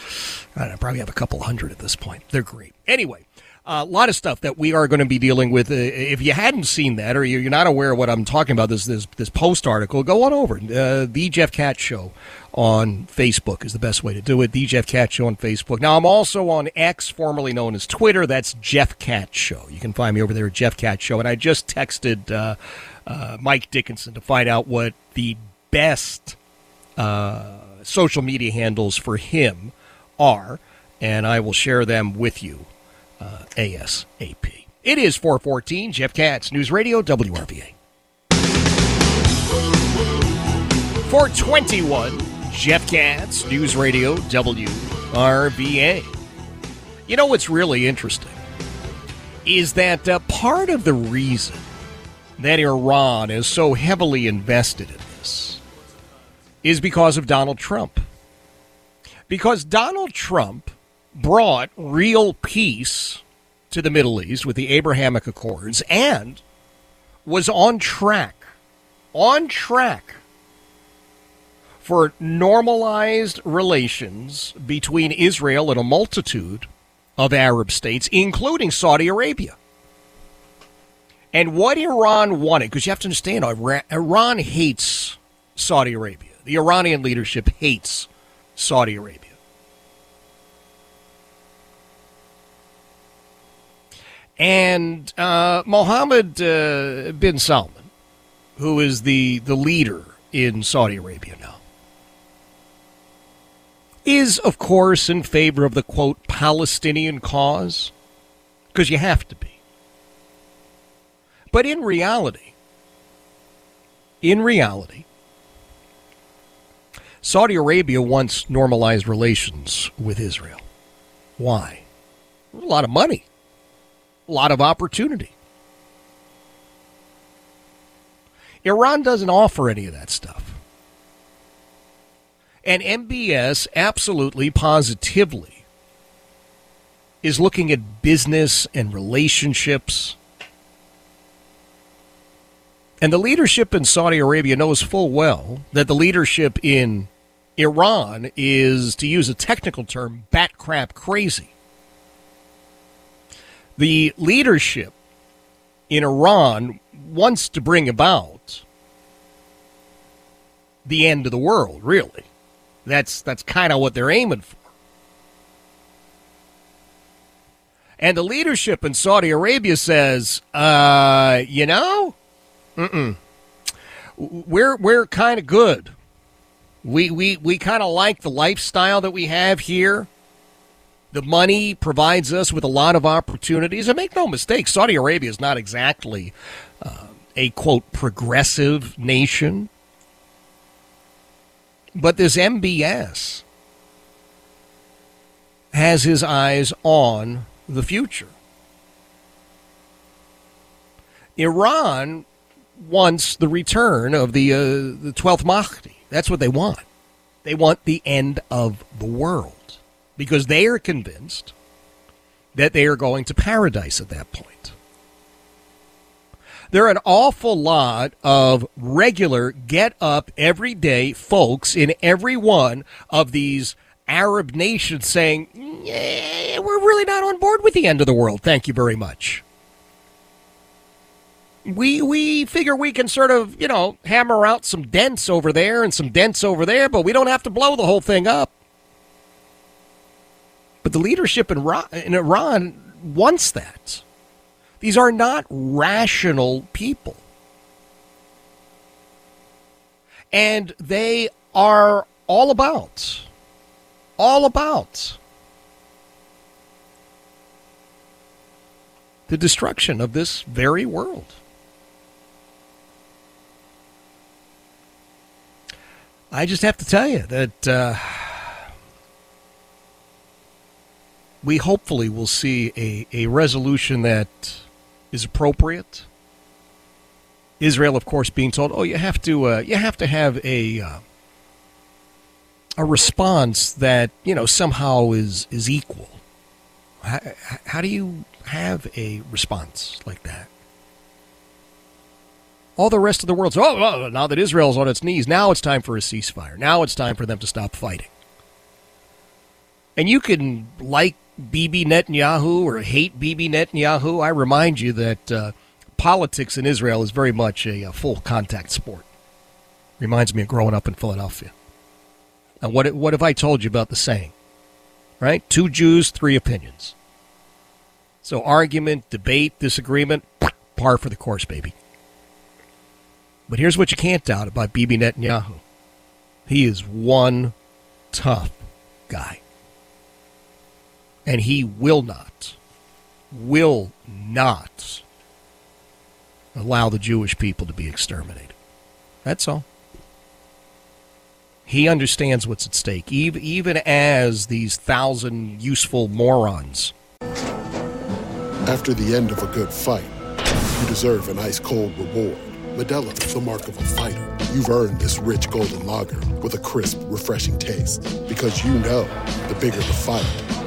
I know, probably have a couple hundred at this point. They're great. Anyway, a lot of stuff that we are going to be dealing with. Uh, if you hadn't seen that or you're not aware of what I'm talking about, this this, this post article, go on over. Uh, the Jeff Katz Show on Facebook is the best way to do it. The Jeff Katz Show on Facebook. Now I'm also on X, formerly known as Twitter. That's Jeff Katz Show. You can find me over there at Jeff Katz Show. And I just texted uh, uh, Mike Dickinson to find out what the best uh, social media handles for him are, and I will share them with you uh, ASAP. It is 414, Jeff Katz, News Radio, WRVA. 421, Jeff Katz, News Radio, WRVA. You know what's really interesting is that uh, part of the reason that Iran is so heavily invested in this is because of Donald Trump. Because Donald Trump brought real peace to the Middle East with the Abrahamic Accords and was on track, on track for normalized relations between Israel and a multitude of Arab states, including Saudi Arabia. And what Iran wanted, because you have to understand, Iran hates Saudi Arabia. The Iranian leadership hates Saudi Arabia. And uh, Mohammed uh, bin Salman, who is the, the leader in Saudi Arabia now, is, of course, in favor of the quote Palestinian cause, because you have to be. But in reality, in reality, Saudi Arabia wants normalized relations with Israel. Why? A lot of money lot of opportunity. Iran doesn't offer any of that stuff. And MBS absolutely, positively is looking at business and relationships. And the leadership in Saudi Arabia knows full well that the leadership in Iran is, to use a technical term, bat crap crazy. The leadership in Iran wants to bring about the end of the world, really. That's that's kind of what they're aiming for. And the leadership in Saudi Arabia says, uh, you know, mm-mm. we're we're kind of good. We we we kind of like the lifestyle that we have here. The money provides us with a lot of opportunities. And make no mistake, Saudi Arabia is not exactly uh, a quote progressive nation. But this MBS has his eyes on the future. Iran wants the return of the uh, the 12th Mahdi. That's what they want. They want the end of the world because they are convinced that they are going to paradise at that point. There are an awful lot of regular get up every day folks in every one of these Arab nations saying, yeah, we're really not on board with the end of the world. Thank you very much. We we figure we can sort of, you know, hammer out some dents over there and some dents over there, but we don't have to blow the whole thing up. But the leadership in Iran, in Iran wants that. These are not rational people. And they are all about, all about the destruction of this very world. I just have to tell you that uh, we hopefully will see a, a resolution that is appropriate. Israel, of course, being told, "Oh, you have to, uh, you have to have a uh, a response that you know somehow is is equal." How, how do you have a response like that? All the rest of the world's, oh, oh, now that Israel's on its knees, now it's time for a ceasefire. Now it's time for them to stop fighting. And you can like Bibi Netanyahu or hate Bibi Netanyahu. I remind you that uh, politics in Israel is very much a, a, full contact sport. Reminds me of growing up in Philadelphia. And what, what have I told you about the saying? Right? Two Jews, three opinions. So argument, debate, disagreement, par for the course, baby. But here's what you can't doubt about Bibi Netanyahu he is one tough guy. And he will not, will not allow the Jewish people to be exterminated. That's all. He understands what's at stake, even, as these thousand useful morons. After the end of a good fight, you deserve an ice cold reward. Modelo, the mark of a fighter. You've earned this rich golden lager with a crisp, refreshing taste. Because you know the bigger the fight,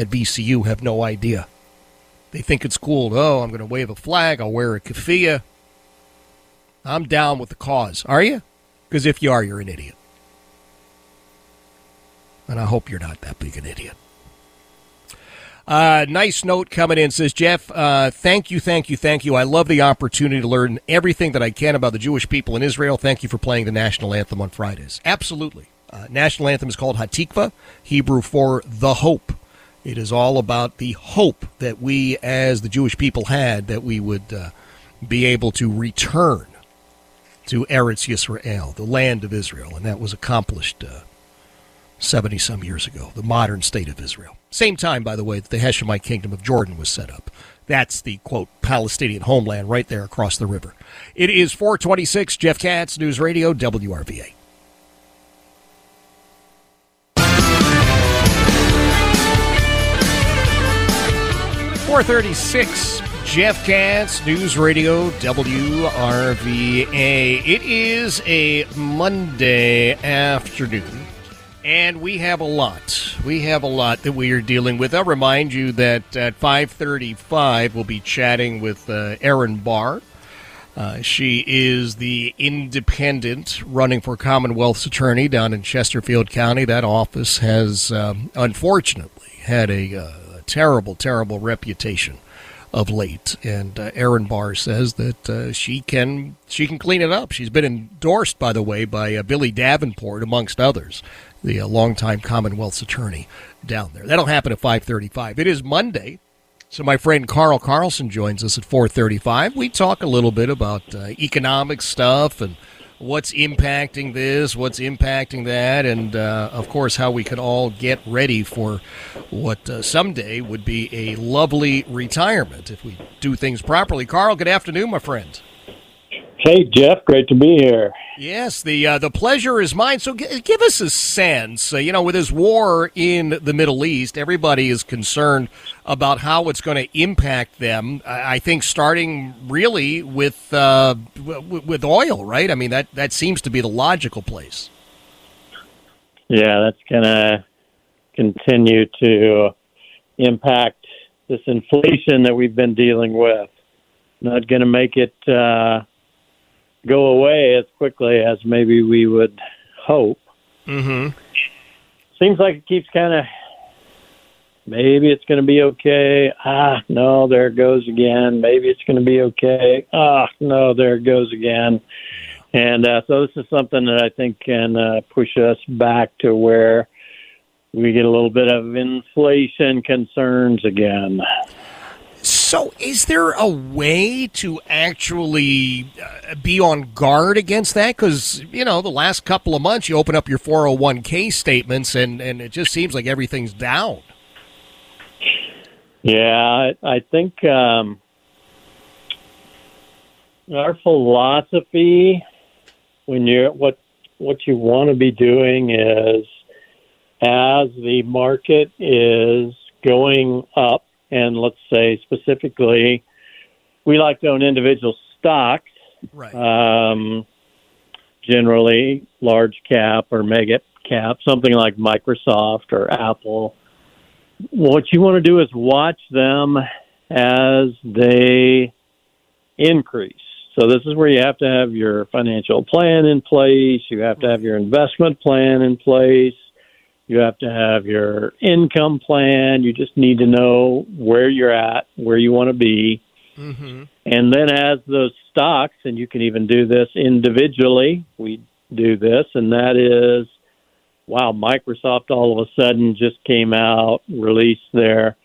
at VCU have no idea. They think it's cool. Oh, I'm going to wave a flag. I'll wear a keffiyeh. I'm down with the cause. Are you? Because if you are, you're an idiot. And I hope you're not that big an idiot. Uh, nice note coming in says Jeff. Uh, thank you, thank you, thank you. I love the opportunity to learn everything that I can about the Jewish people in Israel. Thank you for playing the national anthem on Fridays. Absolutely. Uh, national anthem is called Hatikva, Hebrew for the hope. It is all about the hope that we, as the Jewish people, had that we would uh, be able to return to Eretz Yisrael, the land of Israel, and that was accomplished 70 uh, some years ago, the modern state of Israel. Same time, by the way, that the Hashemite kingdom of Jordan was set up. That's the quote Palestinian homeland right there across the river. It is 426 Jeff Katz, News Radio, WRVA. 436, Jeff Katz, News Radio, WRVA. It is a Monday afternoon, and we have a lot. We have a lot that we are dealing with. I'll remind you that at 535, we'll be chatting with uh, Erin Barr. Uh, she is the independent running for Commonwealth's attorney down in Chesterfield County. That office has, um, unfortunately, had a uh, terrible, terrible reputation of late. And uh, Erin Barr says that uh, she can she can clean it up. She's been endorsed, by the way, by uh, Billy Davenport, amongst others, the uh, longtime Commonwealth's attorney down there. That'll happen at five thirty-five. It is Monday. So my friend Carl Carlson joins us at 4:35. We talk a little bit about uh, economic stuff and what's impacting this, what's impacting that, and uh, of course how we can all get ready for what uh, someday would be a lovely retirement if we do things properly. Carl, good afternoon, my friend. Hey Jeff, great to be here. Yes, the uh, the pleasure is mine. So g- give us a sense. Uh, you know, with this war in the Middle East, everybody is concerned about how it's going to impact them. I, I think starting really with uh, w- with oil, right? I mean that that seems to be the logical place. Yeah, that's going to continue to impact this inflation that we've been dealing with. Not going to make it uh, go away as quickly as maybe we would hope. Mm-hmm. Seems like it keeps kind of maybe it's going to be okay. Ah, no, there it goes again. Maybe it's going to be okay. Ah, no, there it goes again. And uh, so this is something that I think can uh, push us back to where we get a little bit of inflation concerns again. So, is there a way to actually uh, be on guard against that? Because you know, the last couple of months, you open up your four hundred one k statements, and and it just seems like everything's down. Yeah, I, I think um, our philosophy when you're what what you want to be doing is as the market is going up and let's say specifically, we like to own individual stocks. Right. Um, generally, large cap or mega cap, something like Microsoft or Apple. What you want to do is watch them as they increase. So this is where you have to have your financial plan in place. You have to have your investment plan in place. You have to have your income plan. You just need to know where you're at, where you want to be. Mm-hmm. And then as those stocks, and you can even do this individually, we do this, and that is wow, Microsoft all of a sudden just came out, released their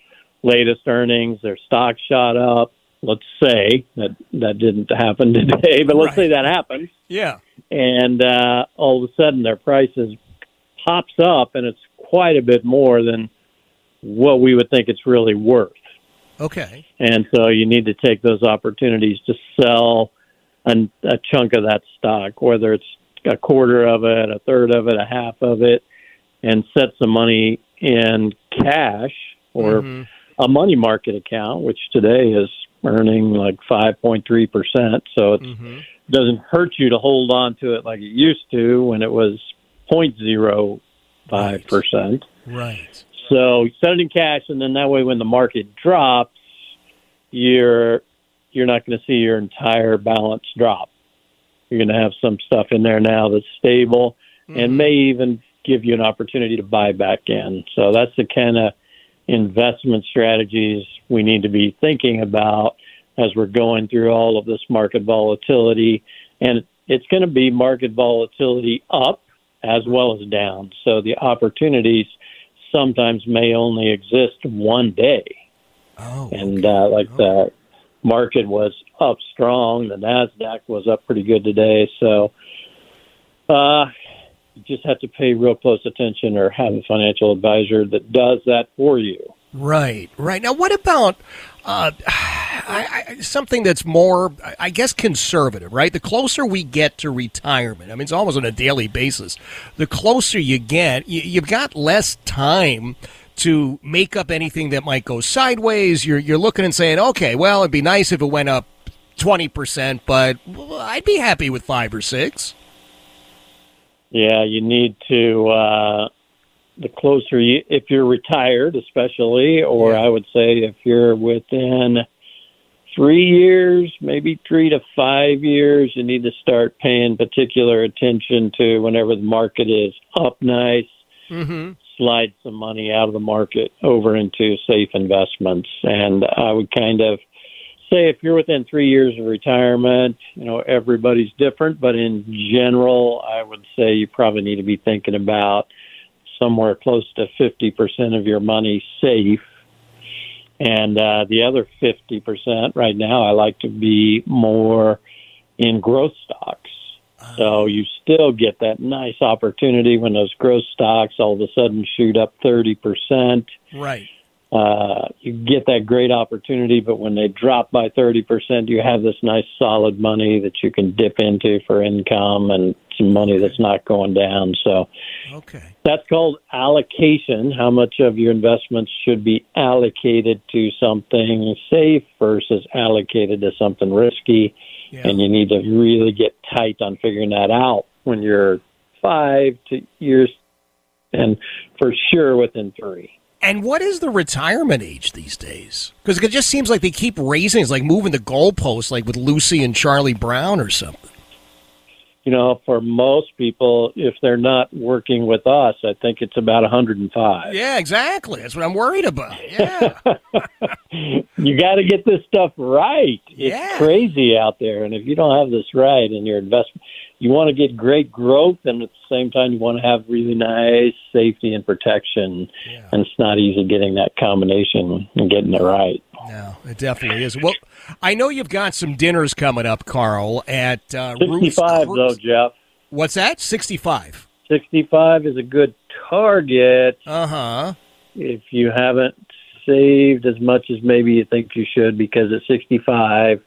latest earnings, their stock shot up. Let's say that that didn't happen today, but let's Right. say that happened. Yeah. And uh, all of a sudden their prices pops up and it's quite a bit more than what we would think it's really worth. Okay. And so you need to take those opportunities to sell an, a chunk of that stock, whether it's a quarter of it, a third of it, a half of it, and set some money in cash or Mhm. a money market account, which today is earning like 5.3%. So it Mm-hmm. doesn't hurt you to hold on to it like it used to when it was 0.05%. Right. So you set it in cash, and then that way, when the market drops, you're you're not going to see your entire balance drop. You're going to have some stuff in there now that's stable, and mm-hmm. may even give you an opportunity to buy back in. So that's the kind of investment strategies we need to be thinking about as we're going through all of this market volatility, and it's going to be market volatility up as well as down. So the opportunities sometimes may only exist one day. Oh, and uh, like the market was up strong, the Nasdaq was up pretty good today. So uh, you just have to pay real close attention, or have a financial advisor that does that for you. Right, right. Now, what about uh, I, I, something that's more, I- guess, conservative, right? The closer we get to retirement, I mean, it's almost on a daily basis. The closer you get, you, you've got less time to make up anything that might go sideways. You're you're looking and saying, okay, well, it'd be nice if it went up twenty percent, but I'd be happy with five or six. Yeah, you need to. Uh, the closer you, if you're retired, especially, or I would say if you're within three years, maybe three to five years, you need to start paying particular attention to whenever the market is up nice, Mm-hmm. slide some money out of the market over into safe investments. And I would kind of say if you're within three years of retirement, you know, everybody's different, but in general, I would say you probably need to be thinking about somewhere close to 50% of your money safe. And uh, the other 50% right now, I like to be more in growth stocks. So you still get that nice opportunity when those growth stocks all of a sudden shoot up 30%. Right. Uh, you get that great opportunity, but when they drop by 30%, you have this nice solid money that you can dip into for income and some money that's not going down. So okay. that's called allocation. How much of your investments should be allocated to something safe versus allocated to something risky? And you need to really get tight on figuring that out when you're five to years and for sure within three. And what is the retirement age these days? Because it just seems like they keep raising. It's like moving the goalposts, like with Lucy and Charlie Brown or something. You know, for most people, if they're not working with us, I think it's about 105. Yeah, exactly. That's what I'm worried about. Yeah. you got to get this stuff right. It's crazy out there, and if you don't have this right in your investment, you want to get great growth, and at the same time, you want to have really nice safety and protection. Yeah. And it's not easy getting that combination and getting it right. No, it definitely is. Well, I know you've got some dinners coming up, Carl, at uh, 65 Chris- though, Jeff. What's that? 65. 65 is a good target. Uh huh. If you haven't saved as much as maybe you think you should, because at 65,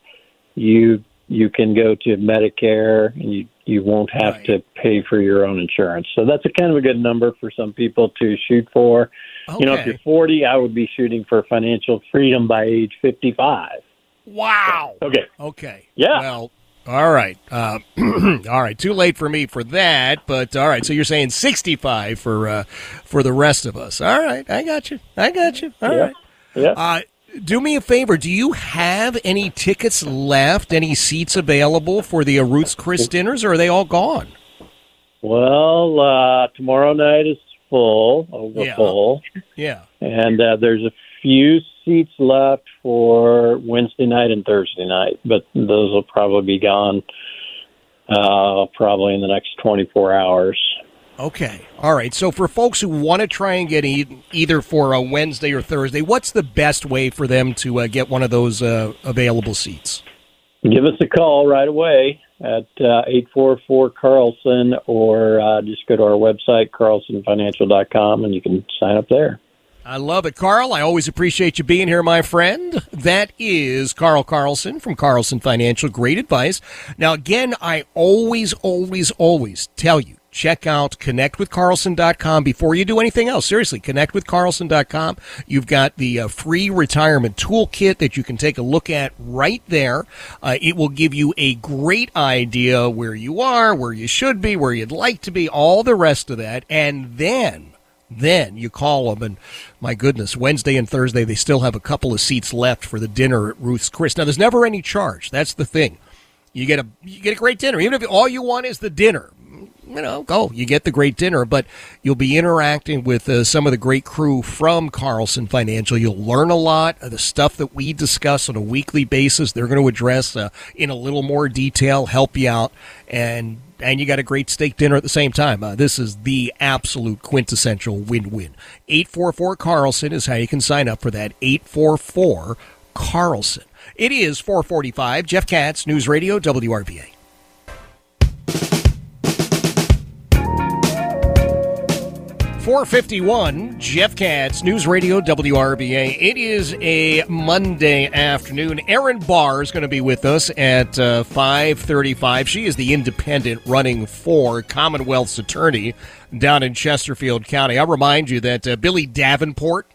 you you can go to Medicare and you you won't have to pay for your own insurance. So that's a kind of a good number for some people to shoot for. You know, if you're 40, I would be shooting for financial freedom by age 55. Wow. Okay. Okay. Yeah. Well, all right. Uh, all right. Too late for me for that, but all right. So you're saying 65 for uh, for the rest of us. All right. I got you. I got you. All Yeah. right. Yeah. Uh, do me a favor. Do you have any tickets left? Any seats available for the Ruth's Chris dinners, or are they all gone? Well, uh, tomorrow night is full, over Yeah. full. Yeah. And uh, there's a few seats left for Wednesday night and Thursday night, but those will probably be gone uh, probably in the next 24 hours. Okay. All right. So for folks who want to try and get e- either for a Wednesday or Thursday, what's the best way for them to uh, get one of those uh, available seats? Give us a call right away at uh, 844 Carlson or uh, just go to our website, carlsonfinancial.com, and you can sign up there. I love it, Carl. I always appreciate you being here, my friend. That is Carl Carlson from Carlson Financial. Great advice. Now, again, I always, always, always tell you check out connectwithcarlson.com before you do anything else. Seriously, connectwithcarlson.com. You've got the uh, free retirement toolkit that you can take a look at right there. Uh, it will give you a great idea where you are, where you should be, where you'd like to be, all the rest of that. And then then you call them, and my goodness, Wednesday and Thursday they still have a couple of seats left for the dinner at Ruth's Chris. Now, there's never any charge. That's the thing. You get a you get a great dinner, even if all you want is the dinner. You know, go. You get the great dinner, but you'll be interacting with uh, some of the great crew from Carlson Financial. You'll learn a lot of the stuff that we discuss on a weekly basis. They're going to address uh, in a little more detail, help you out, and and you got a great steak dinner at the same time. Uh, this is the absolute quintessential win-win. 844 Carlson is how you can sign up for that. 844 Carlson. It is 445. Jeff Katz, News Radio, WRVA. 451, Jeff Katz, News Radio, WRVA. It is a Monday afternoon. Erin Barr is going to be with us at uh, 535. She is the independent running for Commonwealth's attorney down in Chesterfield County. I'll remind you that uh, Billy Davenport,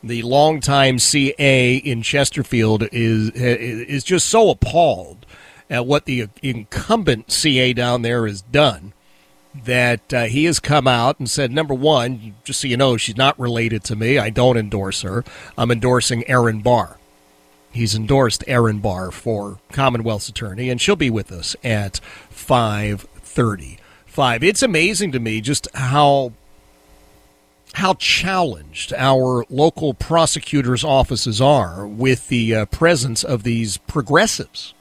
the longtime CA in Chesterfield, is is just so appalled at what the incumbent CA down there has done that uh, he has come out and said, number one, just so you know, she's not related to me. I don't endorse her. I'm endorsing Erin Barr. He's endorsed Erin Barr for Commonwealth's attorney, and she'll be with us at 5:35. It's amazing to me just how how challenged our local prosecutors' offices are with the uh, presence of these progressives.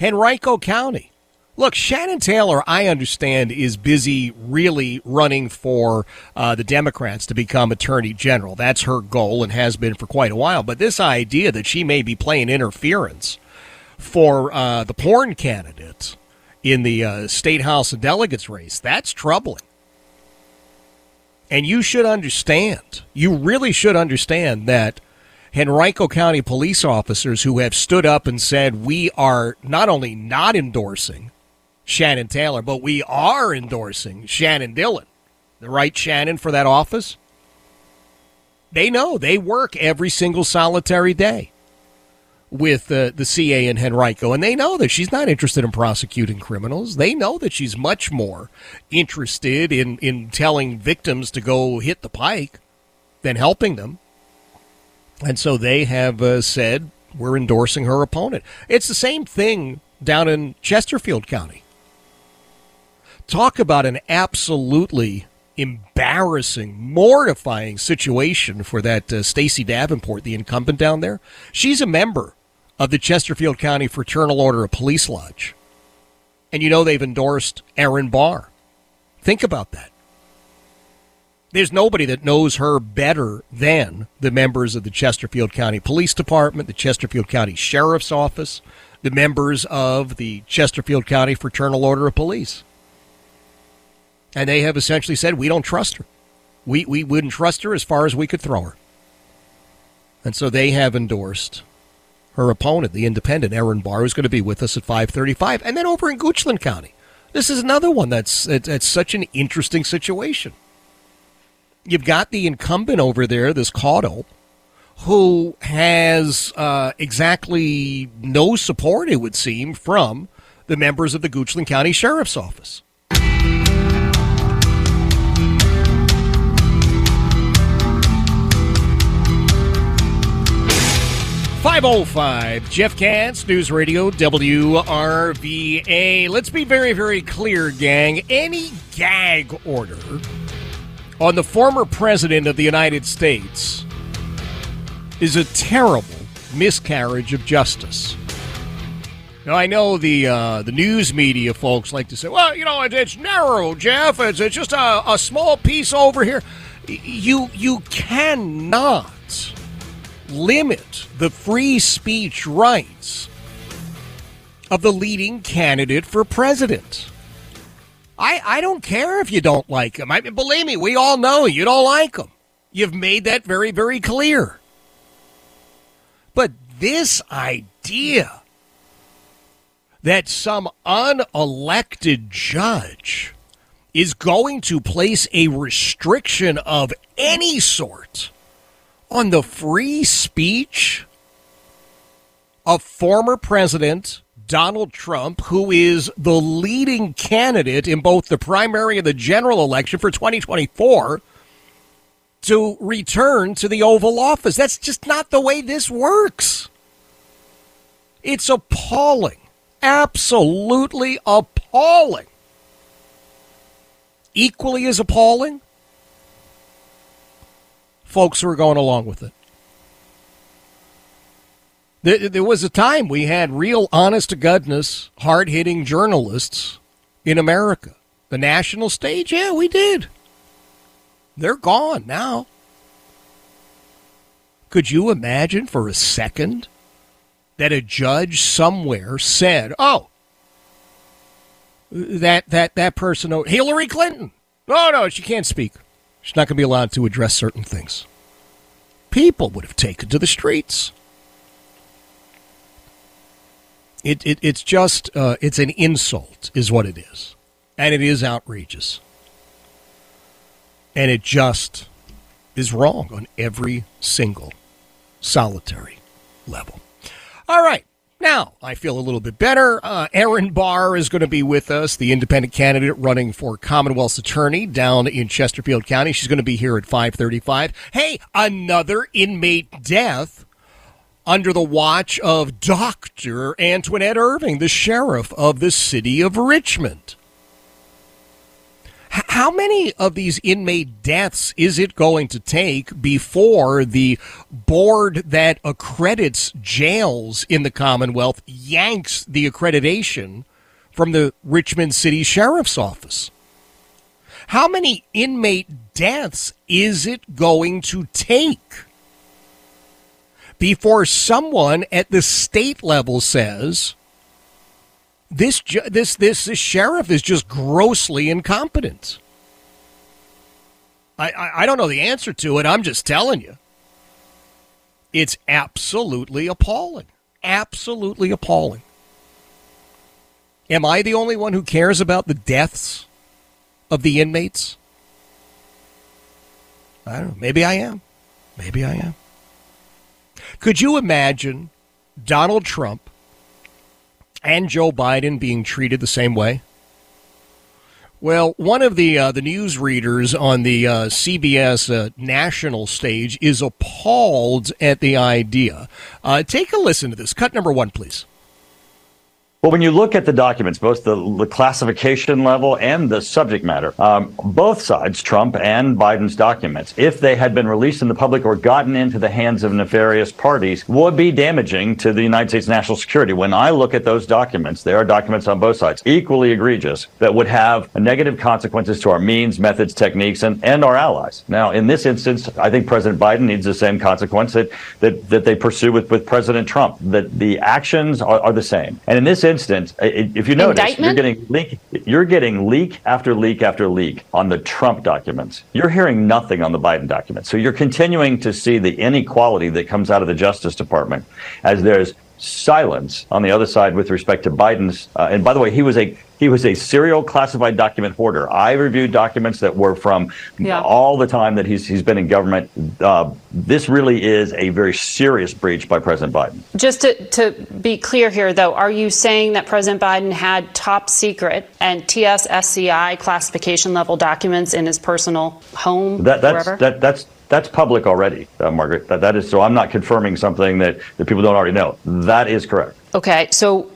Henrico County. Look, Shannon Taylor, I understand, is busy really running for uh, the Democrats to become Attorney General. That's her goal and has been for quite a while. But this idea that she may be playing interference for uh, the porn candidate in the uh, State House of Delegates race, that's troubling. And you should understand, you really should understand that Henrico County police officers who have stood up and said, we are not only not endorsing Shannon Taylor, but we are endorsing Shannon Dillon, the right Shannon for that office. They know they work every single solitary day with uh, the CA and Henrico, and they know that she's not interested in prosecuting criminals. They know that she's much more interested in, in telling victims to go hit the pike than helping them. And so they have uh, said, we're endorsing her opponent. It's the same thing down in Chesterfield County. Talk about an absolutely embarrassing, mortifying situation for that uh, Stacey Davenport, the incumbent down there. She's a member of the Chesterfield County Fraternal Order of Police Lodge. And you know they've endorsed Erin Barr. Think about that. There's nobody that knows her better than the members of the Chesterfield County Police Department, the Chesterfield County Sheriff's Office, the members of the Chesterfield County Fraternal Order of Police. And they have essentially said, we don't trust her. We, we wouldn't trust her as far as we could throw her. And so they have endorsed her opponent, the independent Erin Barr, who's going to be with us at 535. And then over in Goochland County, this is another one that's it's such an interesting situation. You've got the incumbent over there, this Caudill, who has uh, exactly no support, it would seem, from the members of the Goochland County Sheriff's Office. 505 Jeff Katz, News Radio WRVA. Let's be very, very clear, gang. Any gag order on the former president of the United States is a terrible miscarriage of justice. Now I know the uh, the news media folks like to say, "Well, you know, it's narrow, Jeff. It's, it's just a, a small piece over here." You you cannot limit the free speech rights of the leading candidate for president. I, I don't care if you don't like him. I mean, believe me, we all know you don't like him. You've made that very, very clear. But this idea that some unelected judge is going to place a restriction of any sort on the free speech of former President Donald Trump, who is the leading candidate in both the primary and the general election for 2024, to return to the Oval Office. That's just not the way this works. It's appalling. Absolutely appalling. Equally as appalling folks who are going along with it. There, was a time we had real honest to goodness, hard hitting journalists in America. The national stage, yeah, we did. They're gone now. Could you imagine for a second that a judge somewhere said, "Oh, that that that person, oh, Hillary Clinton. Oh no, she can't speak. She's not going to be allowed to address certain things. People would have taken to the streets. It, it it's just uh, it's an insult, is what it is, and it is outrageous, and it just is wrong on every single solitary level. All right, now, I feel a little bit better. Uh, Erin Barr is going to be with us, the independent candidate running for Commonwealth's attorney down in Chesterfield County. She's going to be here at 535. Hey, another inmate death under the watch of Dr. Antionette Irving, the sheriff of the city of Richmond. How many of these inmate deaths is it going to take before the board that accredits jails in the Commonwealth yanks the accreditation from the Richmond City Sheriff's Office? How many inmate deaths is it going to take before someone at the state level says this this this, this sheriff is just grossly incompetent? I, I I don't know the answer to it. I'm just telling you. It's absolutely appalling. Absolutely appalling. Am I the only one who cares about the deaths of the inmates? I don't know. Maybe I am. Maybe I am. Could you imagine Donald Trump and Joe Biden being treated the same way? Well, one of the uh, the news readers on the uh, CBS uh, national stage is appalled at the idea. Uh, take a listen to this. Cut number one, please. Well, when you look at the documents, both the, the classification level and the subject matter, um, both sides, Trump and Biden's documents, if they had been released in the public or gotten into the hands of nefarious parties, would be damaging to the United States national security. When I look at those documents, there are documents on both sides, equally egregious, that would have negative consequences to our means, methods, techniques, and, and our allies. Now, in this instance, I think President Biden needs the same consequence that, that, that they pursue with, with President Trump, that the actions are, are the same. And in this instance, if you notice, Indictment? you're getting leak, you're getting leak after leak after leak on the Trump documents. You're hearing nothing on the Biden documents. So you're continuing to see the inequality that comes out of the Justice Department as there's silence on the other side with respect to Biden's. Uh, and by the way, he was a he was a serial classified document hoarder. I reviewed documents that were from Yeah. all the time that he's he's been in government. Uh, this really is a very serious breach by President Biden. Just to, to be clear here, though, are you saying that President Biden had top secret and TSSCI classification level documents in his personal home, That that's that that's that's public already, uh, Margaret. That that is so. I'm not confirming something that that people don't already know. That is correct. okay, so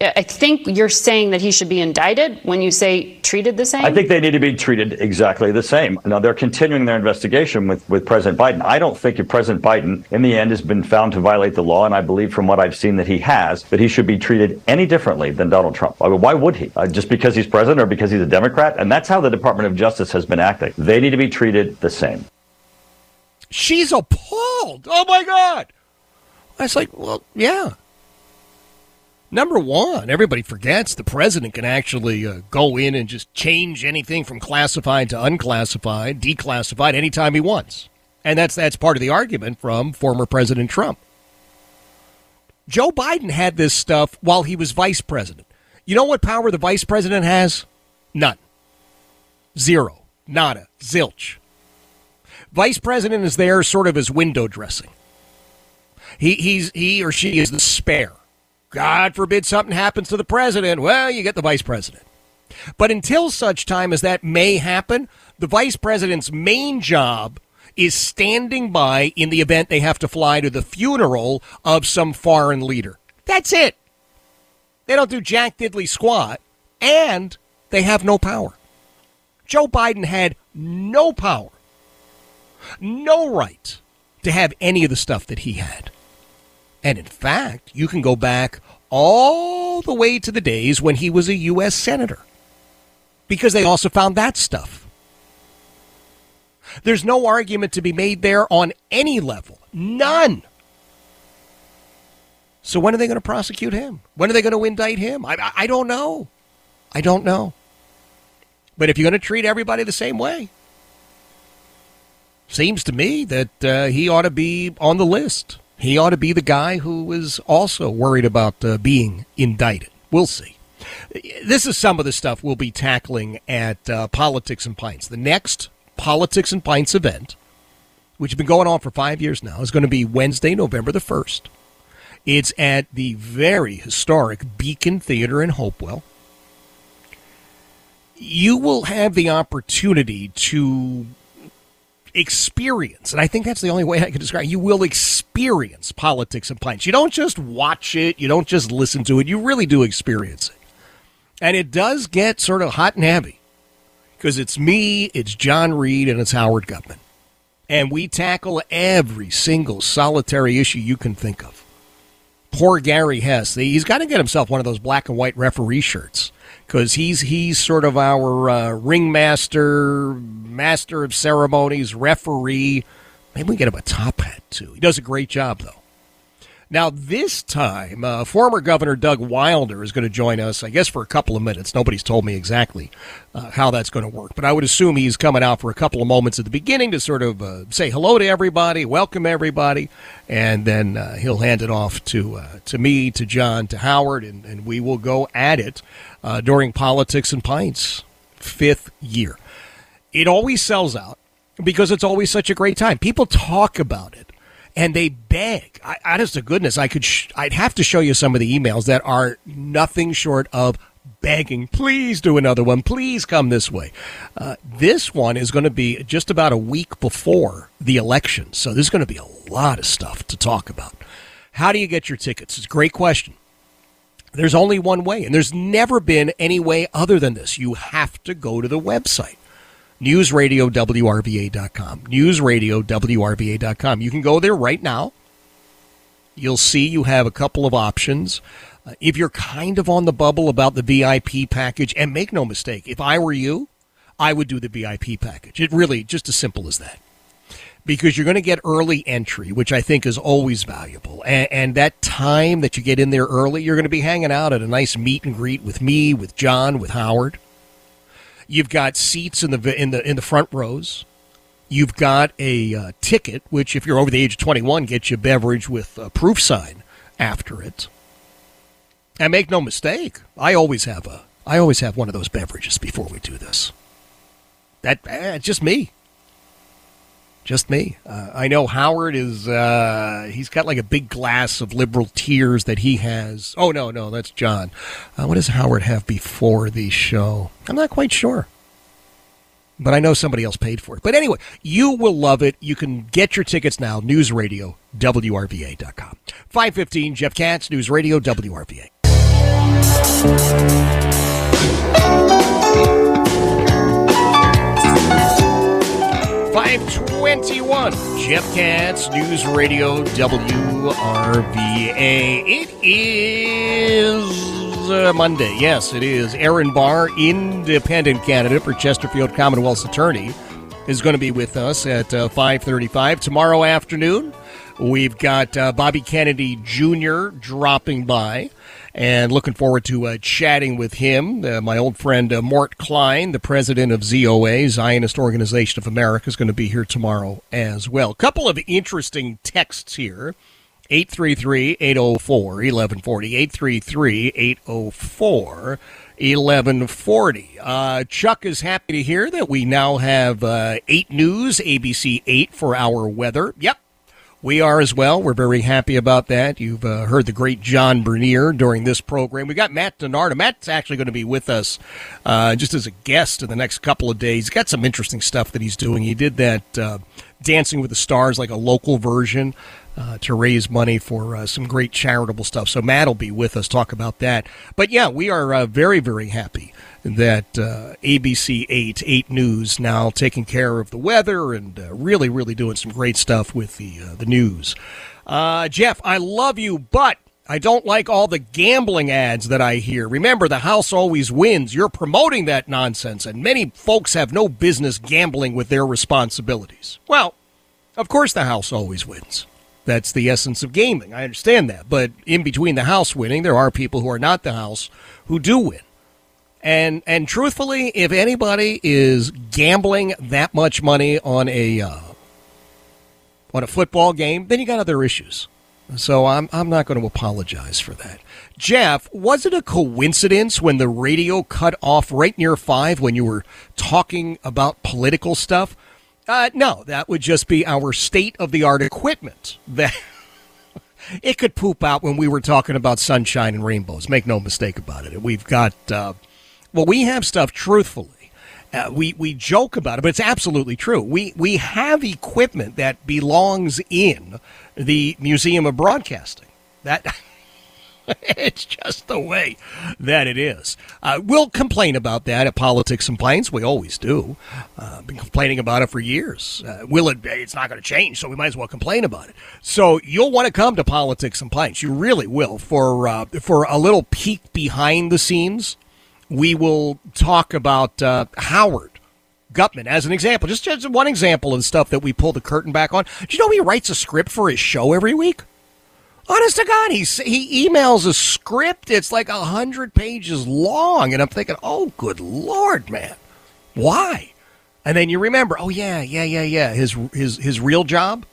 I think you're saying that he should be indicted when you say treated the same? I think they need to be treated exactly the same. Now they're continuing their investigation with, with President Biden. I don't think if President Biden, in the end, has been found to violate the law, and I believe from what I've seen that he has, that he should be treated any differently than Donald Trump. I mean, why would he? Uh, just because he's president or because he's a Democrat? And that's how the Department of Justice has been acting. They need to be treated the same. She's appalled. Oh my God. I was like, well, yeah. Number one, everybody forgets the president can actually uh, go in and just change anything from classified to unclassified, declassified anytime he wants. And that's that's part of the argument from former President Trump. Joe Biden had this stuff while he was vice president. You know what power the vice president has? None. Zero. Nada. Zilch. Vice president is there sort of as window dressing. He he's he or she is the spare. God forbid something happens to the president. Well, you get the vice president. But until such time as that may happen, the vice president's main job is standing by in the event they have to fly to the funeral of some foreign leader. That's it. They don't do jack diddly squat, and they have no power. Joe Biden had no power, no right to have any of the stuff that he had. And in fact, you can go back all the way to the days when he was a U.S. Senator because they also found that stuff. There's no argument to be made there on any level. None. So when are they going to prosecute him? When are they going to indict him? I, I, I don't know. I don't know. But if you're going to treat everybody the same way, seems to me that uh, he ought to be on the list. He ought to be the guy who is also worried about uh, being indicted. We'll see. This is some of the stuff we'll be tackling at uh, Politics and Pints. The next Politics and Pints event, which has been going on for five years now, is going to be Wednesday, November the 1st. It's at the very historic Beacon Theater in Hopewell. You will have the opportunity to experience, and I think that's the only way I can describe it. You will experience politics and pints. You don't just watch it, you don't just listen to it, you really do experience it. And it does get sort of hot and heavy. because it's me, it's John Reid, and it's Howard Gutman. And we tackle every single solitary issue you can think of. Poor Gary Hess. He's got to get himself one of those black and white referee shirts because he's he's sort of our uh, ringmaster, master of ceremonies, referee. Maybe we get him a top hat too. He does a great job though. Now, this time, uh, former Governor Doug Wilder is going to join us, I guess, for a couple of minutes. Nobody's told me exactly uh, how that's going to work, but I would assume he's coming out for a couple of moments at the beginning to sort of uh, say hello to everybody, welcome everybody, and then uh, he'll hand it off to uh, to me, to John, to Howard, and, and we will go at it uh, during Politics and Pints, fifth year. It always sells out because it's always such a great time. People talk about it and they beg. I, honest to goodness, I could. Sh- I'd have to show you some of the emails that are nothing short of begging. Please do another one. Please come this way. Uh, this one is going to be just about a week before the election, so there's going to be a lot of stuff to talk about. How do you get your tickets? It's a great question. There's only one way, and there's never been any way other than this. You have to go to the website newsradiowrva.com. Newsradiowrva.com. You can go there right now. You'll see you have a couple of options. Uh, if you're kind of on the bubble about the VIP package, and make no mistake, if I were you, I would do the VIP package. It really just as simple as that. Because you're going to get early entry, which I think is always valuable. And, and that time that you get in there early, you're going to be hanging out at a nice meet and greet with me, with John, with Howard. You've got seats in the in the in the front rows. You've got a uh, ticket, which, if you're over the age of 21, gets you a beverage with a proof sign after it. And make no mistake, I always have a I always have one of those beverages before we do this. That eh, just me. Just me. Uh, I know Howard is. Uh, he's got like a big glass of liberal tears that he has. Oh no, no, that's John. Uh, what does Howard have before the show? I'm not quite sure. But I know somebody else paid for it. But anyway, you will love it. You can get your tickets now. News Radio, WRVA.com. 515, Jeff Katz, News Radio, WRVA. 521, Jeff Katz, News Radio, WRVA. It is uh, Monday. Yes, it is. Erin Barr, independent candidate for Chesterfield Commonwealth's attorney, is going to be with us at uh, 535 tomorrow afternoon. We've got uh, Bobby Kennedy Jr. dropping by and looking forward to uh, chatting with him. Uh, my old friend uh, Mort Klein, the president of ZOA, Zionist Organization of America, is going to be here tomorrow as well. Couple of interesting texts here. 833-804-1140. 833-804 1140. Uh, Chuck is happy to hear that we now have uh, 8 News, ABC 8 for our weather. Yep, we are as well. We're very happy about that. You've uh, heard the great John Bernier during this program. We got Matt DiNardo. Matt's actually going to be with us uh, just as a guest in the next couple of days. He's got some interesting stuff that he's doing. He did that uh, Dancing with the Stars, like a local version. Uh, to raise money for uh, some great charitable stuff. So Matt will be with us, talk about that. But yeah, we are uh, very, very happy that uh, ABC 8, 8 News now taking care of the weather and uh, really, really doing some great stuff with the, uh, the news. Uh, Jeff, I love you, but I don't like all the gambling ads that I hear. Remember, the house always wins. You're promoting that nonsense, and many folks have no business gambling with their responsibilities. Well, of course, the house always wins. That's the essence of gaming. I understand that. But in between the house winning, there are people who are not the house who do win. And and truthfully, if anybody is gambling that much money on a uh, on a football game, then you got other issues. So I'm I'm not going to apologize for that. Jeff, was it a coincidence when the radio cut off right near five when you were talking about political stuff? Uh, no, that would just be our state of the art equipment that it could poop out when we were talking about sunshine and rainbows. Make no mistake about it. We've got. Uh, well, we have stuff, truthfully. Uh, we, we joke about it, but it's absolutely true. We, we have equipment that belongs in the Museum of Broadcasting. That it's just the way that it is. Uh, we'll complain about that at Politics and Pints. We always do. Uh, been complaining about it for years. Uh, will it? It's not going to change, so we might as well complain about it. So you'll want to come to Politics and Pints. You really will for uh, for a little peek behind the scenes. We will talk about uh, Howard Gutman as an example. Just, just one example of stuff that we pull the curtain back on. Do you know he writes a script for his show every week? Honest to God, he he emails a script. It's like a hundred pages long, and I'm thinking, oh, good lord, man, why? And then you remember, oh yeah, yeah, yeah, yeah. His his his real job.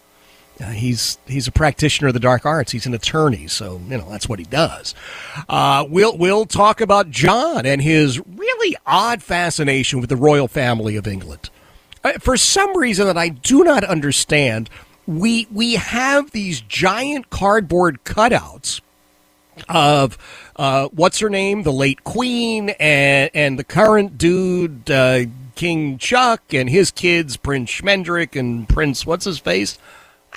Uh, he's he's a practitioner of the dark arts. He's an attorney, so you know that's what he does. Uh, we'll we'll talk about John and his really odd fascination with the royal family of England. Uh, for some reason that I do not understand, we we have these giant cardboard cutouts of uh, what's her name, the late Queen, and and the current dude, uh, King Chuck, and his kids, Prince Schmendrick and Prince what's his face,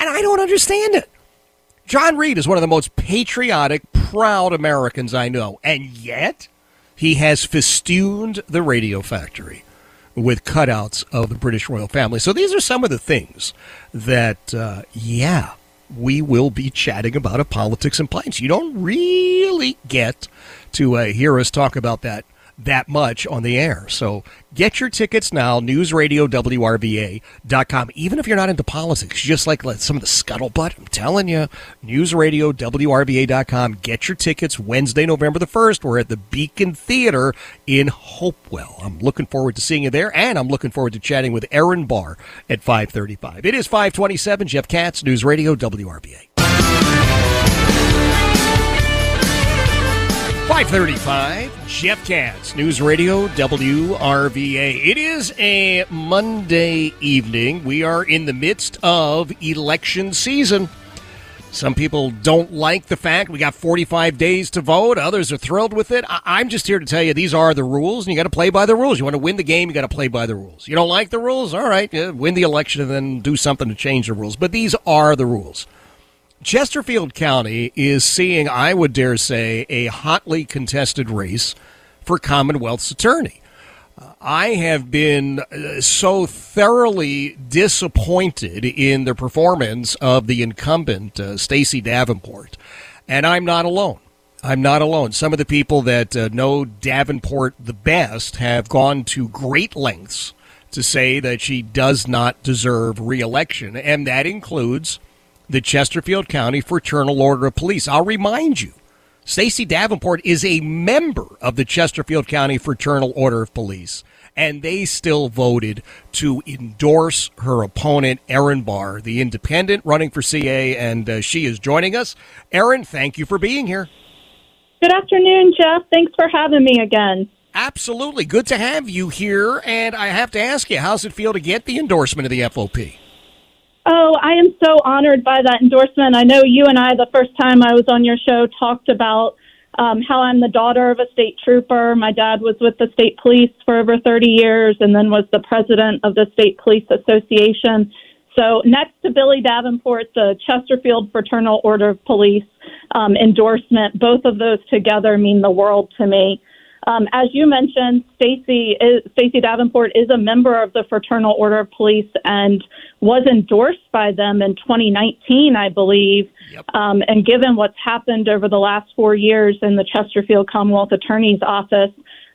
and I don't understand it. John Reid is one of the most patriotic, proud Americans I know, and yet he has festooned the radio factory with cutouts of the British royal family. So these are some of the things that, uh, yeah, we will be chatting about at Politics and Pints. You don't really get to uh, hear us talk about that that much on the air. So get your tickets now, newsradiowrva.com. Even if you're not into politics, just like some of the scuttlebutt, I'm telling you, newsradiowrva.com. Get your tickets Wednesday, November the 1st. We're at the Beacon Theater in Hopewell. I'm looking forward to seeing you there, and I'm looking forward to chatting with Erin Barr at 535. It is 527, Jeff Katz, News Radio. 535, Jeff Katz, News Radio WRVA. It is a Monday evening. We are in the midst of election season. Some people don't like the fact we got 45 days to vote. Others are thrilled with it. I- am just here to tell you these are the rules, and you got to play by the rules. You want to win the game, you got to play by the rules. You don't like the rules? All right, yeah, win the election and then do something to change the rules. But these are the rules. Chesterfield County is seeing, I would dare say, a hotly contested race for Commonwealth's attorney. Uh, I have been uh, so thoroughly disappointed in the performance of the incumbent, uh, Stacey Davenport, and I'm not alone. I'm not alone. Some of the people that uh, know Davenport the best have gone to great lengths to say that she does not deserve reelection, and that includes the Chesterfield County Fraternal Order of Police. I'll remind you, Stacey Davenport is a member of the Chesterfield County Fraternal Order of Police, and they still voted to endorse her opponent, Erin Barr, the independent running for CA, and uh, she is joining us. Erin, thank you for being here. Good afternoon, Jeff. Thanks for having me again. Absolutely. Good to have you here. And I have to ask you, how's it feel to get the endorsement of the FOP? Oh, I am so honored by that endorsement. I know you and I, the first time I was on your show, talked about um, how I'm the daughter of a state trooper. My dad was with the state police for over 30 years and then was the president of the State Police Association. So, next to Billy Davenport, the Chesterfield Fraternal Order of Police um, endorsement, both of those together mean the world to me. Um, as you mentioned, Stacy Stacey Davenport is a member of the Fraternal Order of Police and was endorsed by them in 2019, I believe. Yep. Um, and given what's happened over the last four years in the Chesterfield Commonwealth Attorney's Office,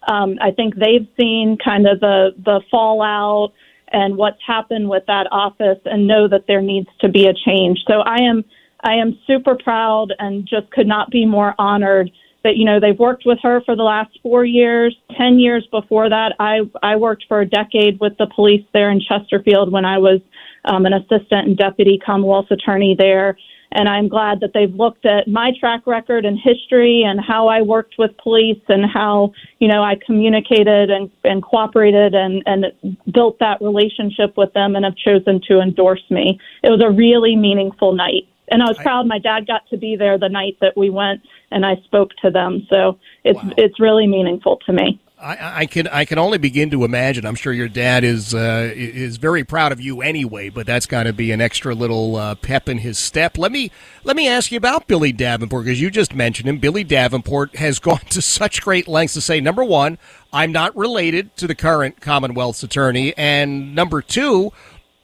um, I think they've seen kind of the the fallout and what's happened with that office, and know that there needs to be a change. So I am I am super proud and just could not be more honored that you know they've worked with her for the last four years. Ten years before that i i worked for a decade with the police there in chesterfield when i was um, an assistant and deputy commonwealth attorney there. And i'm glad that they've looked at my track record and history and how i worked with police and how you know i communicated and, and cooperated and and built that relationship with them and have chosen to endorse me. It was a really meaningful night. And I was proud my dad got to be there the night that we went and I spoke to them. So it's wow. it's really meaningful to me. I, I can I can only begin to imagine. I'm sure your dad is uh, is very proud of you anyway, but that's got to be an extra little uh, pep in his step. Let me let me ask you about Billy Davenport because you just mentioned him. Billy Davenport has gone to such great lengths to say, number one, I'm not related to the current Commonwealth's attorney, and number two,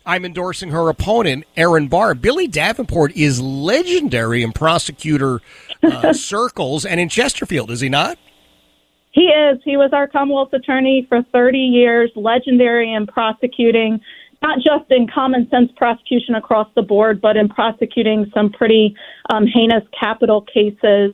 I'm endorsing her opponent, Erin Barr. Billy Davenport is legendary in prosecutor uh, circles and in Chesterfield, is he not? He is. He was our Commonwealth attorney for 30 years, legendary in prosecuting, not just in common sense prosecution across the board, but in prosecuting some pretty um, heinous capital cases.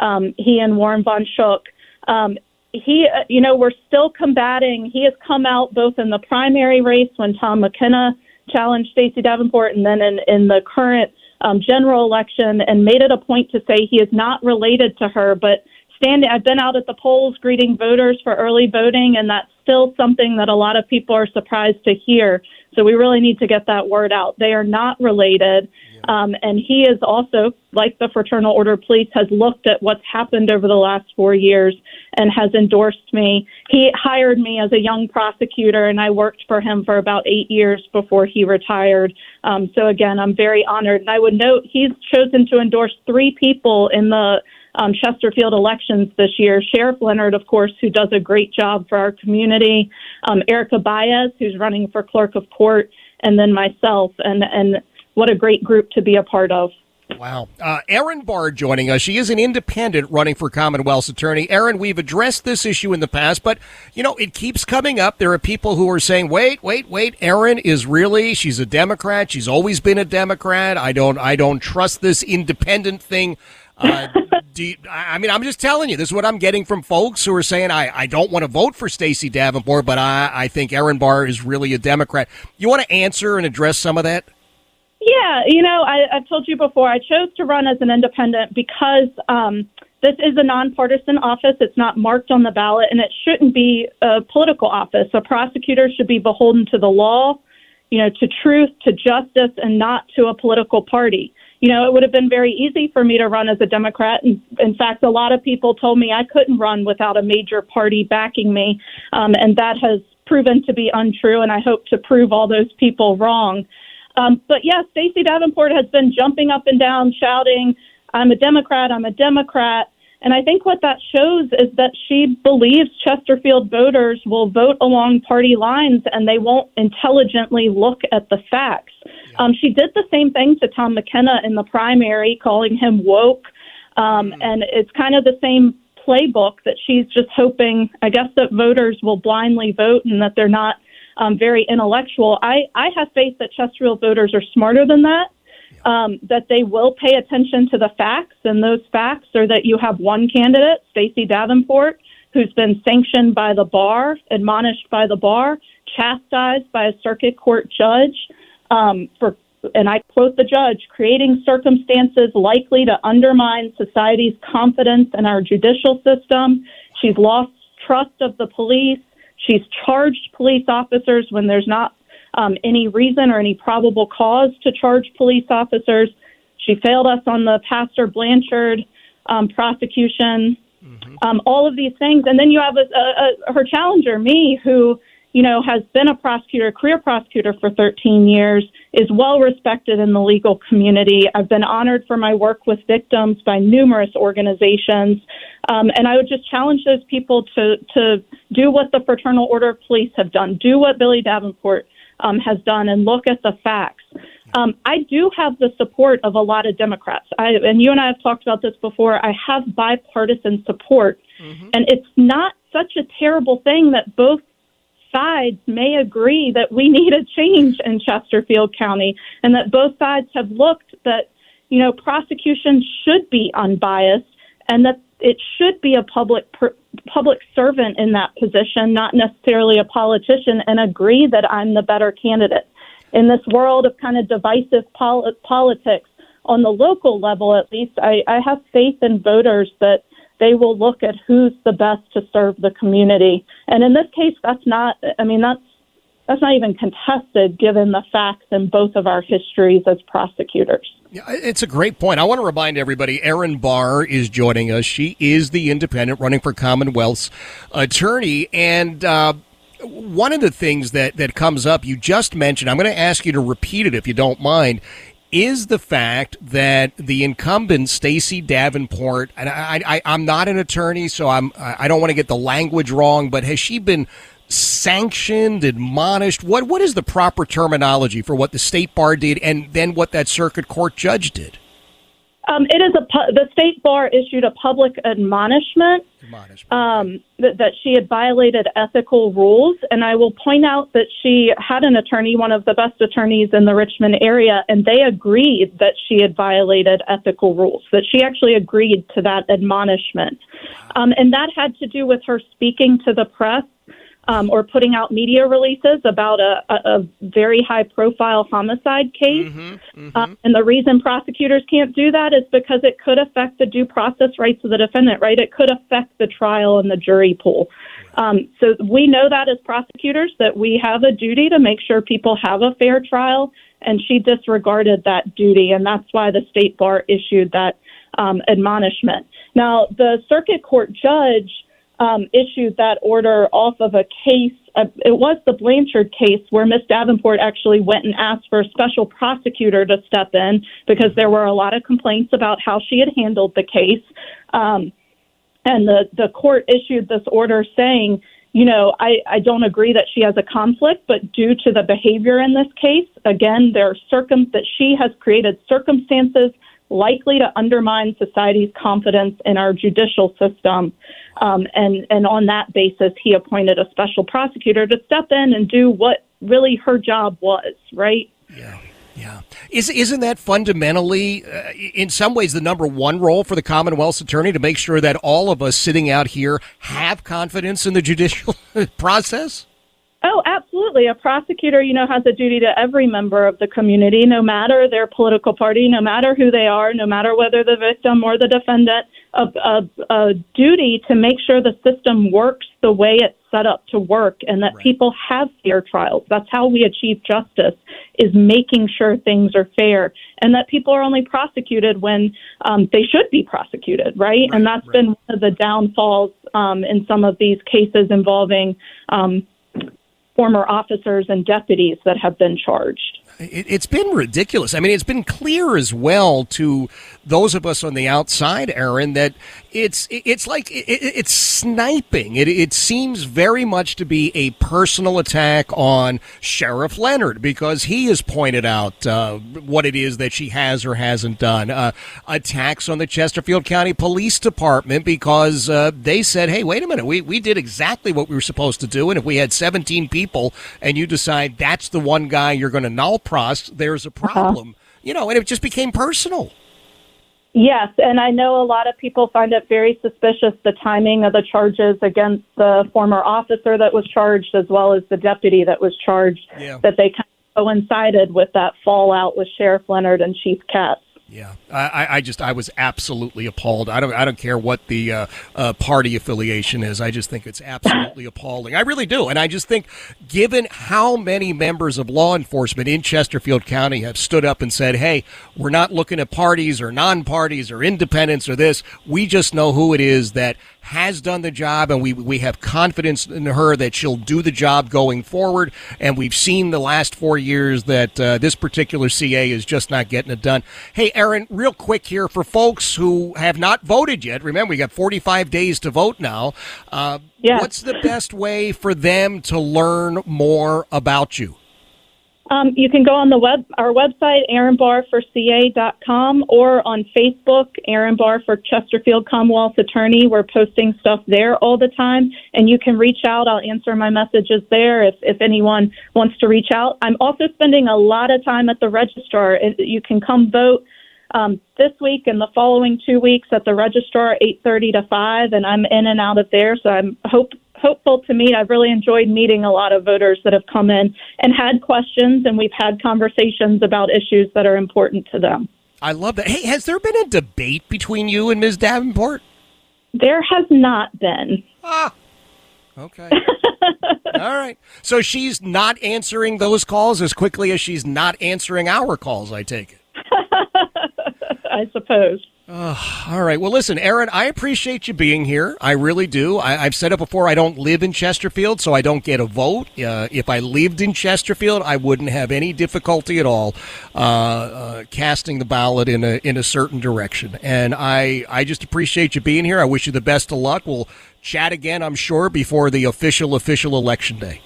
Um, he and Warren Von Schuch. Um, he, uh, you know, we're still combating. He has come out both in the primary race when Tom McKenna challenged Stacey Davenport, and then in, in the current um, general election, and made it a point to say he is not related to her, but standing. I've been out at the polls greeting voters for early voting, and that's still something that a lot of people are surprised to hear. So we really need to get that word out. They are not related. Um, and he is also, like the Fraternal Order of Police, has looked at what's happened over the last four years and has endorsed me. He hired me as a young prosecutor, and I worked for him for about eight years before he retired. Um, so again, I'm very honored. And I would note he's chosen to endorse three people in the um, Chesterfield elections this year. Sheriff Leonard, of course, who does a great job for our community. Um, Erica Baez, who's running for clerk of court, and then myself. And and what a great group to be a part of. Wow. Uh, Erin Barr joining us. She is an independent running for Commonwealth's attorney. Erin, we've addressed this issue in the past, but, you know, it keeps coming up. There are people who are saying, wait, wait, wait, Erin is really, she's a Democrat. She's always been a Democrat. I don't, I don't trust this independent thing. Uh, you, I mean, I'm just telling you, this is what I'm getting from folks who are saying, I, I don't want to vote for Stacey Davenport, but I, I think Erin Barr is really a Democrat. You want to answer and address some of that? Yeah, you know, I, I've told you before, I chose to run as an independent because um, this is a nonpartisan office. It's not marked on the ballot, and it shouldn't be a political office. A prosecutor should be beholden to the law, you know, to truth, to justice, and not to a political party you know, it would have been very easy for me to run as a Democrat. And in fact, a lot of people told me I couldn't run without a major party backing me. Um, and that has proven to be untrue. And I hope to prove all those people wrong. Um, but yes, Stacey Davenport has been jumping up and down, shouting, I'm a Democrat, I'm a Democrat. And I think what that shows is that she believes Chesterfield voters will vote along party lines and they won't intelligently look at the facts. Um, she did the same thing to Tom McKenna in the primary, calling him woke. Um, mm. And it's kind of the same playbook that she's just hoping, I guess, that voters will blindly vote and that they're not um, very intellectual. I, I have faith that Chesterfield voters are smarter than that um, that they will pay attention to the facts, and those facts are that you have one candidate, Stacey Davenport, who's been sanctioned by the bar, admonished by the bar, chastised by a circuit court judge um, for, and I quote the judge, creating circumstances likely to undermine society's confidence in our judicial system. She's lost trust of the police. She's charged police officers when there's not um, any reason or any probable cause to charge police officers. She failed us on the Pastor Blanchard um, prosecution. Mm-hmm. Um, all of these things, and then you have a, a, a, her challenger, me, who you know has been a prosecutor, a career prosecutor for 13 years, is well respected in the legal community. I've been honored for my work with victims by numerous organizations, um, and I would just challenge those people to to do what the Fraternal Order of Police have done, do what Billy Davenport um, has done and look at the facts. Um, I do have the support of a lot of Democrats. I, and you and I have talked about this before. I have bipartisan support. Mm-hmm. And it's not such a terrible thing that both sides may agree that we need a change in Chesterfield County and that both sides have looked that, you know, prosecution should be unbiased and that it should be a public per, public servant in that position, not necessarily a politician, and agree that I'm the better candidate. In this world of kind of divisive pol- politics, on the local level at least, I, I have faith in voters that they will look at who's the best to serve the community. And in this case, that's not. I mean, that's that's not even contested given the facts in both of our histories as prosecutors. Yeah, it's a great point. I want to remind everybody Erin Barr is joining us. She is the independent running for Commonwealth's attorney. And uh, one of the things that, that comes up, you just mentioned, I'm going to ask you to repeat it if you don't mind, is the fact that the incumbent Stacey Davenport, and I, I, I'm not an attorney, so I'm I don't want to get the language wrong, but has she been sanctioned, admonished? What what is the proper terminology for what the state bar did, and then what that circuit court judge did? Um, it is a pu- the state bar issued a public admonishment, um, that, that she had violated ethical rules, and I will point out that she had an attorney, one of the best attorneys in the Richmond area, and they agreed that she had violated ethical rules. That she actually agreed to that admonishment, um, and that had to do with her speaking to the press um, or putting out media releases about a, a, a very high profile homicide case. Um, and the reason prosecutors can't do that is because it could affect the due process rights of the defendant, right? It could affect the trial and the jury pool. Um, so we know that as prosecutors that we have a duty to make sure people have a fair trial, and she disregarded that duty, and that's why the state bar issued that um, admonishment. Now, the circuit court judge um, issued that order off of a case. Uh, it was the Blanchard case where Miss Davenport actually went and asked for a special prosecutor to step in because there were a lot of complaints about how she had handled the case. Um, and the, the court issued this order saying, you know, I, I don't agree that she has a conflict, but due to the behavior in this case, again, there are circum that she has created circumstances likely to undermine society's confidence in our judicial system. Um, and, and on that basis, he appointed a special prosecutor to step in and do what really her job was, right? Yeah. Yeah. Is, isn't that fundamentally, uh, in some ways, the number one role for the Commonwealth's attorney to make sure that all of us sitting out here have confidence in the judicial process? Oh, absolutely. A prosecutor, you know, has a duty to every member of the community, no matter their political party, no matter who they are, no matter whether the victim or the defendant, a, a, a duty to make sure the system works the way it's set up to work and that people have fair trials. That's how we achieve justice is making sure things are fair and that people are only prosecuted when um, they should be prosecuted, right? and that's been one of the downfalls um, in some of these cases involving um, former officers and deputies that have been charged. It, it's been ridiculous. I mean, it's been clear as well to those of us on the outside, Erin, that it's it's like it, it's sniping. It, it seems very much to be a personal attack on Sheriff Leonard because he has pointed out uh, what it is that she has or hasn't done. Uh, attacks on the Chesterfield County Police Department because uh, they said, "Hey, wait a minute, we we did exactly what we were supposed to do, and if we had 17 people and you decide that's the one guy you're going to null prost, there's a uh-huh. problem." You know, and it just became personal. Yes, and I know a lot of people find it very suspicious the timing of the charges against the former officer that was charged as well as the deputy that was charged, Yeah. that they kind of coincided with that fallout with Sheriff Leonard and Chief Katz. Yeah, I, I- just I was absolutely appalled. I don't I don't care what the uh, uh, party affiliation is. I just think it's absolutely appalling. I really do, and I just think, given how many members of law enforcement in Chesterfield County have stood up and said, "Hey, we're not looking at parties or non-parties or independents or this. We just know who it is that has done the job, and we we have confidence in her that she'll do the job going forward. And we've seen the last four years that uh, this particular CA is just not getting it done. Hey, Erin, real quick here for folks who have not voted yet. Remember, we got 45 days to vote now. Uh, What's the best way for them to learn more about you? Um, you can go on the web our website, aaronbarforca.com, or on Facebook, Erin Barr for Chesterfield Commonwealth Attorney. We're posting stuff there all the time, and you can reach out. I'll answer my messages there if, if anyone wants to reach out. I'm also spending a lot of time at the registrar. You can come vote um, this week and the following two weeks at the registrar, 8:30 to 5, and I'm in and out of there. So I'm hope hopeful to meet. I've really enjoyed meeting a lot of voters that have come in and had questions, and we've had conversations about issues that are important to them. I love that. Hey, has there been a debate between you and Ms. Davenport? There has not been. Ah, okay. All right. So she's not answering those calls as quickly as she's not answering our calls, I take it. I suppose. Uh, all right. Well, listen, Erin, I appreciate you being here. I really do. I, have said it before. I don't live in Chesterfield, so I don't get a vote. Uh, if I lived in Chesterfield, I wouldn't have any difficulty at all uh, uh, casting the ballot in a in a certain direction. And I I just appreciate you being here. I wish you the best of luck. We'll chat again, I'm sure, before the official official election day.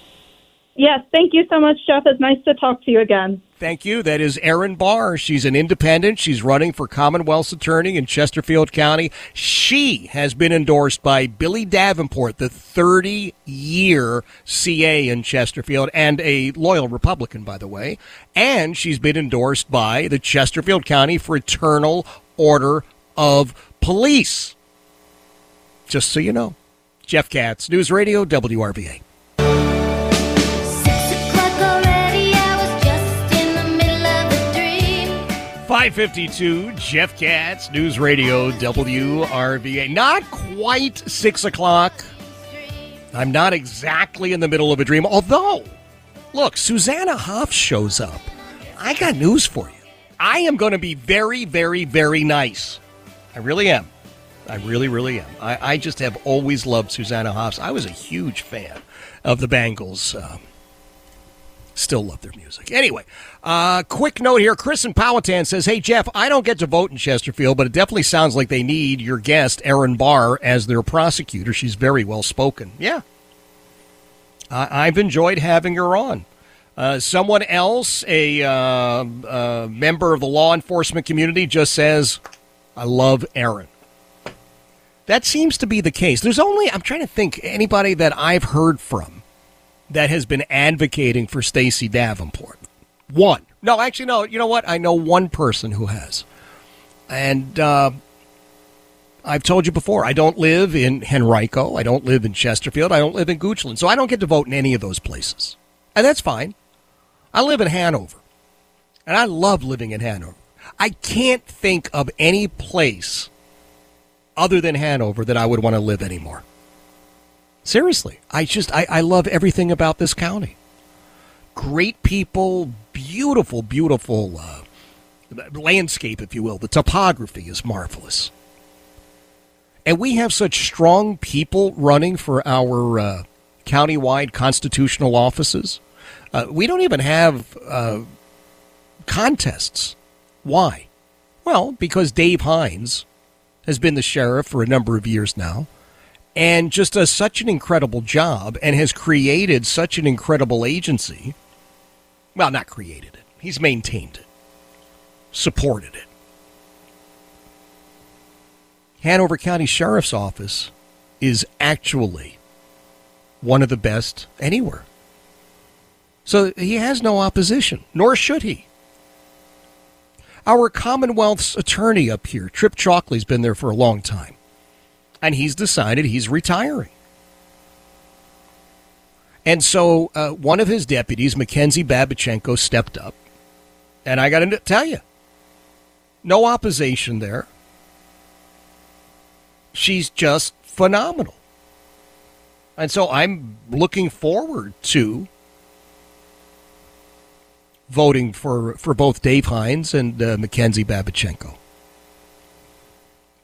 Yes, thank you so much, Jeff. It's nice to talk to you again. Thank you. That is Erin Barr. She's an independent. She's running for Commonwealth's attorney in Chesterfield County. She has been endorsed by Billy Davenport, the 30 year CA in Chesterfield, and a loyal Republican, by the way. And she's been endorsed by the Chesterfield County Fraternal Order of Police. Just so you know. Jeff Katz, News Radio, WRVA. 552, Jeff Katz, News Radio, WRVA. Not quite 6 o'clock. I'm not exactly in the middle of a dream. Although, look, Susanna Hoff shows up. I got news for you. I am going to be very, very, very nice. I really am. I really, really am. I, I just have always loved Susanna Hoffs. I was a huge fan of the Bangles. Um, Still love their music. Anyway, uh, quick note here. Chris and Powhatan says, Hey, Jeff, I don't get to vote in Chesterfield, but it definitely sounds like they need your guest, Erin Barr, as their prosecutor. She's very well spoken. Yeah. I've enjoyed having her on. Uh, someone else, a uh, uh, member of the law enforcement community, just says, I love Erin. That seems to be the case. There's only, I'm trying to think, anybody that I've heard from that has been advocating for Stacey Davenport. One. No, actually, no. You know what? I know one person who has. And uh, I've told you before, I don't live in Henrico. I don't live in Chesterfield. I don't live in Goochland. So I don't get to vote in any of those places. And that's fine. I live in Hanover. And I love living in Hanover. I can't think of any place other than Hanover that I would want to live anymore. Seriously, I just I, I love everything about this county. Great people, beautiful, beautiful uh, landscape, if you will. The topography is marvelous, and we have such strong people running for our uh, countywide constitutional offices. Uh, we don't even have uh, contests. Why? Well, because Dave Hines has been the sheriff for a number of years now and just does such an incredible job and has created such an incredible agency. Well, not created it, he's maintained it, supported it. Hanover County Sheriff's Office is actually one of the best anywhere. So he has no opposition, nor should he. Our Commonwealth's attorney up here, Trip Chalkley's been there for a long time and he's decided he's retiring. And so uh, one of his deputies, Mackenzie Babichenko, stepped up. And I got to tell you, no opposition there. She's just phenomenal. And so I'm looking forward to voting for, for both Dave Hines and uh, Mackenzie Babichenko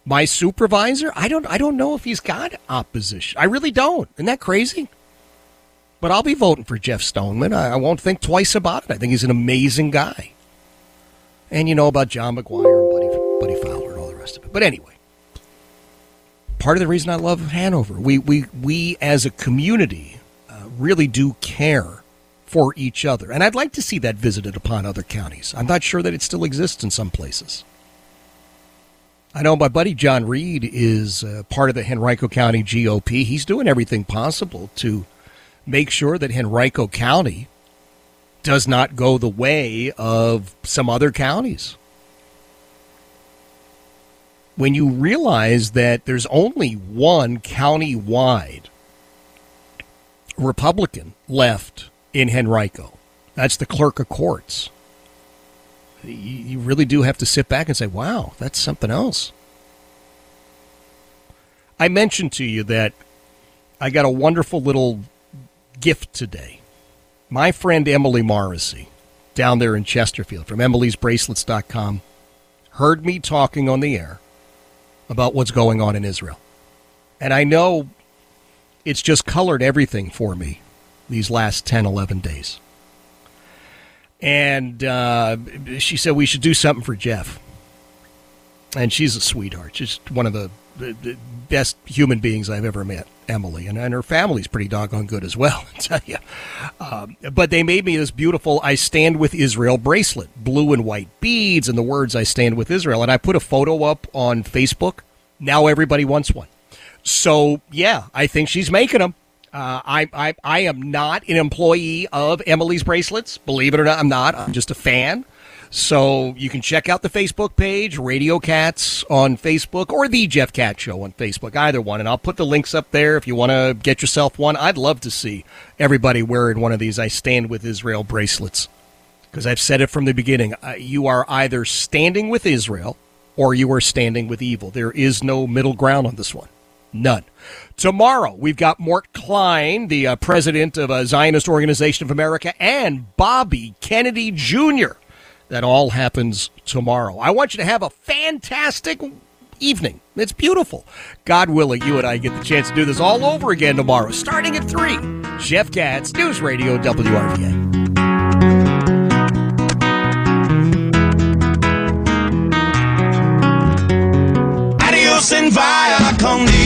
my supervisor, I don't I don't know if he's got opposition. I really don't. Isn't that crazy? But I'll be voting for Jeff Stoneman. I, I won't think twice about it. I think he's an amazing guy. And you know about John McGuire and Buddy, Buddy Fowler and all the rest of it. But anyway, part of the reason I love Hanover, we we we as a community uh, really do care for each other, and I'd like to see that visited upon other counties. I'm not sure that it still exists in some places. I know my buddy John Reid is uh, part of the Henrico County GOP. He's doing everything possible to make sure that Henrico County does not go the way of some other counties. When you realize that there's only one county wide Republican left in Henrico, that's the clerk of courts you really do have to sit back and say, wow, that's something else. I mentioned to you that I got a wonderful little gift today. My friend Emily Morrissey down there in Chesterfield from emily'sbracelets.com heard me talking on the air about what's going on in Israel. And I know it's just colored everything for me these last 10, 11 days. And uh, she said we should do something for Jeff. And she's a sweetheart. She's one of the, the, the best human beings I've ever met, Emily. And, and her family's pretty doggone good as well, I tell you. Um, but they made me this beautiful I Stand With Israel bracelet, blue and white beads, and the words I Stand With Israel. And I put a photo up on Facebook. Now everybody wants one. So, yeah, I think she's making them. Uh, I, I, I am not an employee of Emily's Bracelets. Believe it or not, I'm not. I'm just a fan. So you can check out the Facebook page, Radio Katz on Facebook, or the Jeff Katz Show on Facebook, either one. And I'll put the links up there if you want to get yourself one. I'd love to see everybody wearing one of these I Stand With Israel bracelets. Because I've said it from the beginning. Uh, you are either standing with Israel or you are standing with evil. There is no middle ground on this one. None. Tomorrow, we've got Mort Klein, the uh, president of a Zionist Organization of America, and Bobby Kennedy Jr. That all happens tomorrow. I want you to have a fantastic evening. It's beautiful. God willing, you and I get the chance to do this all over again tomorrow, starting at 3. Jeff Katz, News Radio WRVA. Adios and via con.